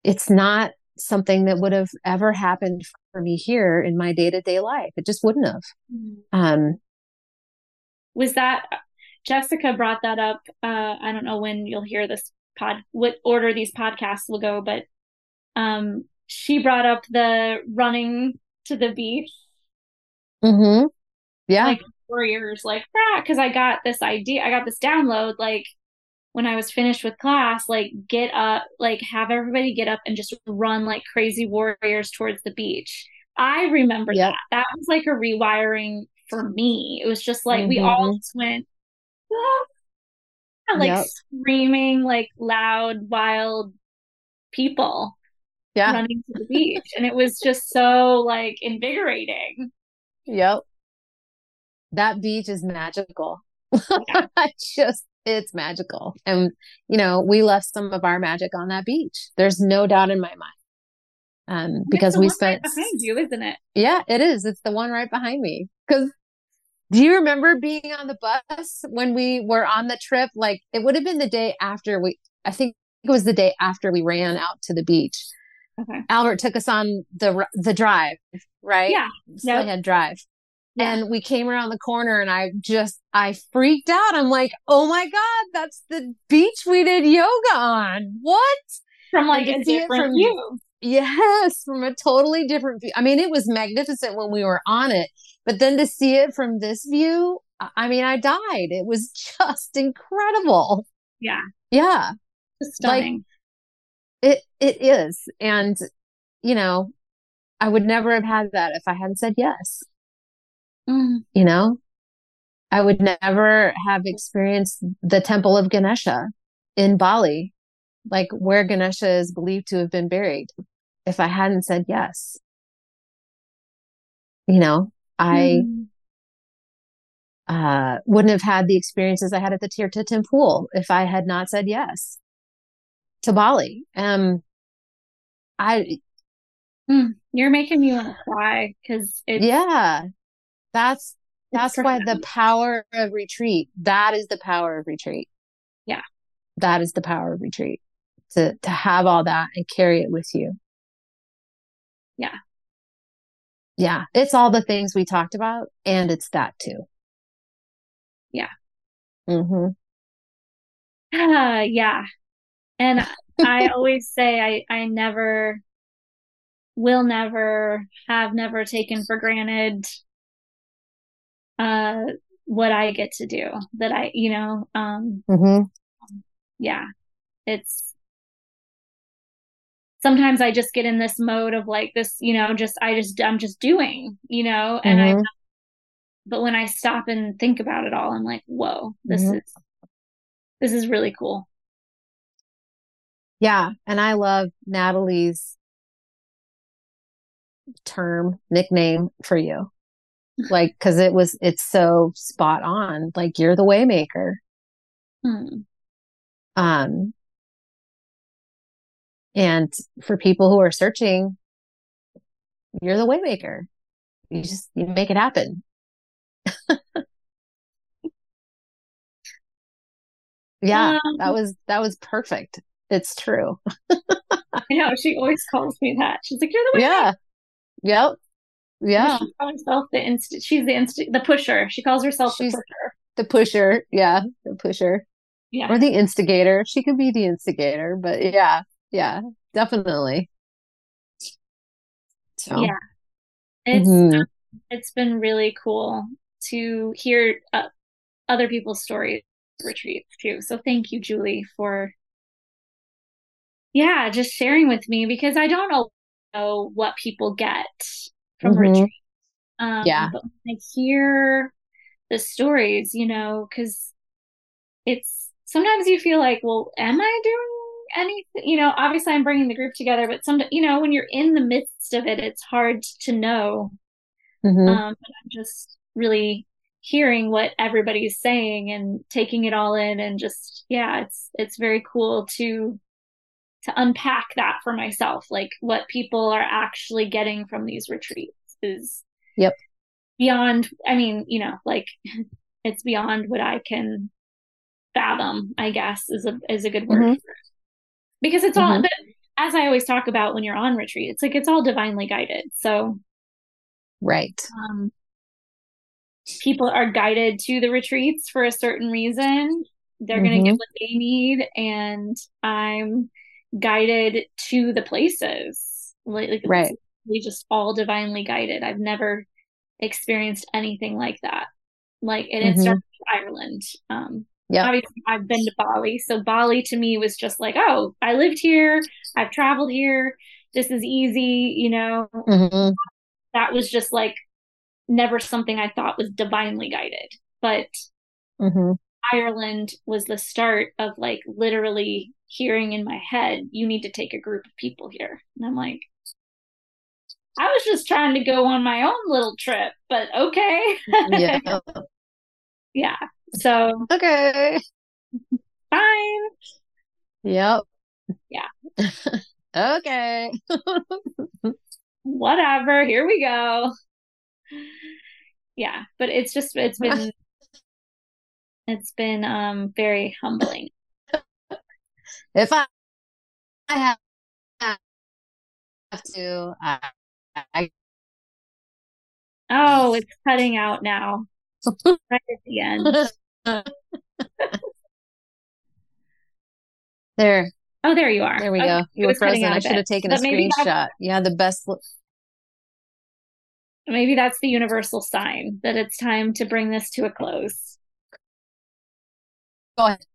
it's not something that would have ever happened for me here in my day to day life. It just wouldn't have. Mm-hmm. Um, was that Jessica brought that up? Uh, I don't know when you'll hear this pod, what order these podcasts will go, but um, she brought up the running to the beach. Mm-hmm. Yeah. Like warriors, like, because I got this idea, I got this download, like, when I was finished with class, like, get up, like, have everybody get up and just run like crazy warriors towards the beach. I remember yep. that. That was like a rewiring for me. It was just like mm-hmm. we all just went, ah, like yep. screaming, like loud, wild people yeah. running to the beach. and it was just so like invigorating. Yep. That beach is magical. Yeah. [laughs] just it's magical. And you know, we left some of our magic on that beach. There's no doubt in my mind. Um, because we spent right behind you, isn't it? Yeah, it is. It's the one right behind me. Because do you remember being on the bus when we were on the trip? Like it would have been the day after we. I think it was the day after we ran out to the beach, Okay. Albert took us on the the drive, right? Yeah. Yep. Drive. Yeah. And we came around the corner and I just I freaked out. I'm like, "Oh my god, that's the beach we did yoga on." What? From like a different view. Yes, from a totally different view. I mean, it was magnificent when we were on it, but then to see it from this view, I mean, I died. It was [laughs] just incredible. Yeah. Yeah. Stunning. Like, it it is. And you know, I would never have had that if I hadn't said yes. Mm. You know, I would never have experienced the temple of Ganesha in Bali, like where Ganesha is believed to have been buried, if I hadn't said yes. You know, I mm. uh, wouldn't have had the experiences I had at the Tirta Empul if I had not said yes to Bali. Um, I, mm, you're making me want to cry because it yeah, that's, that's why the power of retreat, that is the power of retreat. Yeah. that is the power of retreat to to have all that and carry it with you. Yeah. Yeah. It's all the things we talked about and it's that too. Yeah. Mm-hmm. Uh, [sighs] yeah. And I [laughs] always say I, I never will never have never taken for granted uh what I get to do that I you know um Mm-hmm. yeah it's sometimes I just get in this mode of like this you know just I just I'm just doing you know and I Mhm. but when I stop and think about it all I'm like whoa this Mhm. is this is really cool Yeah. And I love Natalie's term, nickname for you. [laughs] Like, cause it was, it's so spot on. Like, you're the waymaker. Hmm. Um, and for people who are searching, you're the waymaker. You just, you make it happen. [laughs] Yeah, that Um, was, that was perfect. It's true. [laughs] I know she always calls me that she's like you're the one Yeah. Yep. Yeah. she calls herself the inst she's the inst the pusher she calls herself She's- the pusher The pusher. Yeah. The pusher. yeah or the instigator. She could be the instigator, but yeah, yeah, definitely. So, Yeah. It's Mhm. um, it's been really cool to hear uh, other people's stories retreats too. So thank you, Juli, for yeah, just sharing with me because I don't know, what people get from Mhm. retreat. Um, Yeah. but when I hear the stories, you know, because it's sometimes you feel like, well, am I doing anything? You know, obviously I'm bringing the group together, but some, you know, when you're in the midst of it, it's hard to know Mhm. um, but I'm just really hearing what everybody's saying and taking it all in and just yeah it's it's very cool to to unpack that for myself like what people are actually getting from these retreats is Yep. beyond i mean you know like [laughs] it's beyond what i can fathom i guess is a is a good word Mhm. for it because it's all Mhm. but as i always talk about when you're on retreat it's like it's all divinely guided so right. um, people are guided to the retreats for a certain reason. They're going to get what they need, and I'm guided to the places. Like, like Right. really just all divinely guided. I've never experienced anything like that. Like, it Mhm. started with Ireland. Um, Yep. obviously, I've been to Bali, so Bali to me was just like, oh, I lived here, I've traveled here, this is easy, you know. Mhm. That was just like never something I thought was divinely guided. But Mhm. Ireland was the start of like literally hearing in my head, you need to take a group of people here. And I'm like, I was just trying to go on my own little trip, but okay. Yeah. [laughs] yeah. So Okay. fine. Yep. Yeah. [laughs] okay. [laughs] Whatever. Here we go. Yeah. But it's just it's been it's been um very humbling. If I, I have, have to, I, I Oh, it's cutting out now. [laughs] Right at the end. there, Oh, there you are. there we Okay, go. it You were frozen. I a should have taken a But that's- screenshot. Yeah, the best. l- Maybe that's the universal sign that it's time to bring this to a close. Go ahead.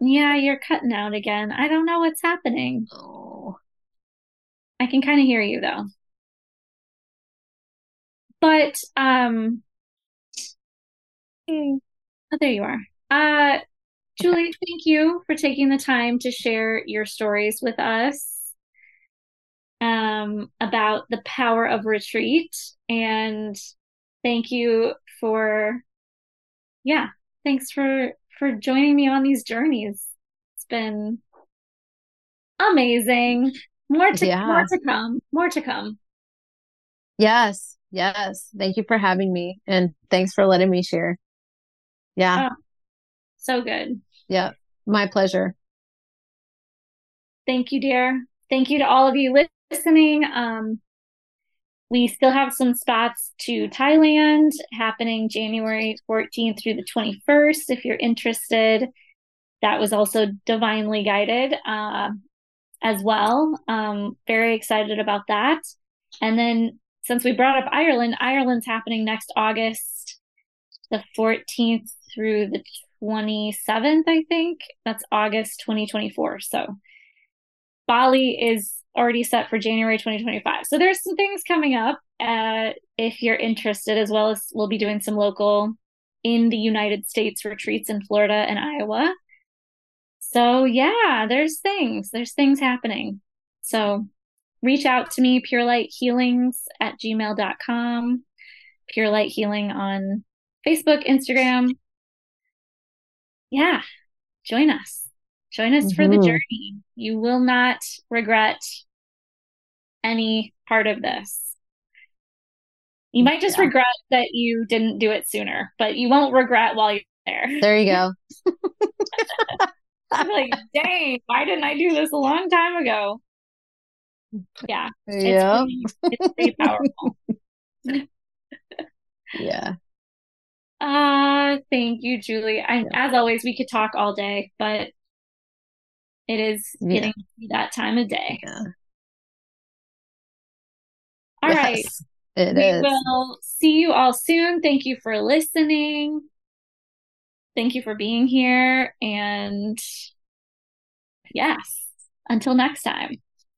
Yeah, you're cutting out again. I don't know what's happening. Oh. I can kind of hear you though. But um oh, there you are. Uh Juli, thank you for taking the time to share your stories with us um about the power of retreat and thank you for yeah, thanks for for joining me on these journeys. It's been amazing. More to Yeah. more to come. More to come. Yes, yes. Thank you for having me and thanks for letting me share. Yeah. Oh. So good. Yeah. My pleasure. Thank you, dear. Thank you to all of you listening. Um, we still have some spots to Thailand happening January 14th through the 21st. If you're interested, that was also divinely guided uh, as well. Um, very excited about that. And then since we brought up Ireland, Ireland's happening next August, the 14th through the 27th, I think. That's August 2024. So Bali is already set for January 2025. So there's some things coming up uh, if you're interested, as well as we'll be doing some local in the United States retreats in Florida and Iowa. So yeah, there's things, there's things happening. So reach out to me, Pure Light Healings at gmail.com, Pure Light Healing on Facebook, Instagram. Yeah, join us. Join us mm-hmm. for the mm-hmm. journey. You will not regret any part of this. You might just yeah. regret that you didn't do it sooner, but you won't regret while you're there. There you go. [laughs] [laughs] I'm like, dang, why didn't I do this a long time ago? Yeah. Yeah. It's, pretty, it's pretty powerful. [laughs] yeah. Uh, thank you, Juli. I, as always, we could talk all day, but it is getting yeah. that time of day. Yeah. All yes, right. It we is. will see you all soon. Thank you for listening. Thank you for being here. And yes, until next time.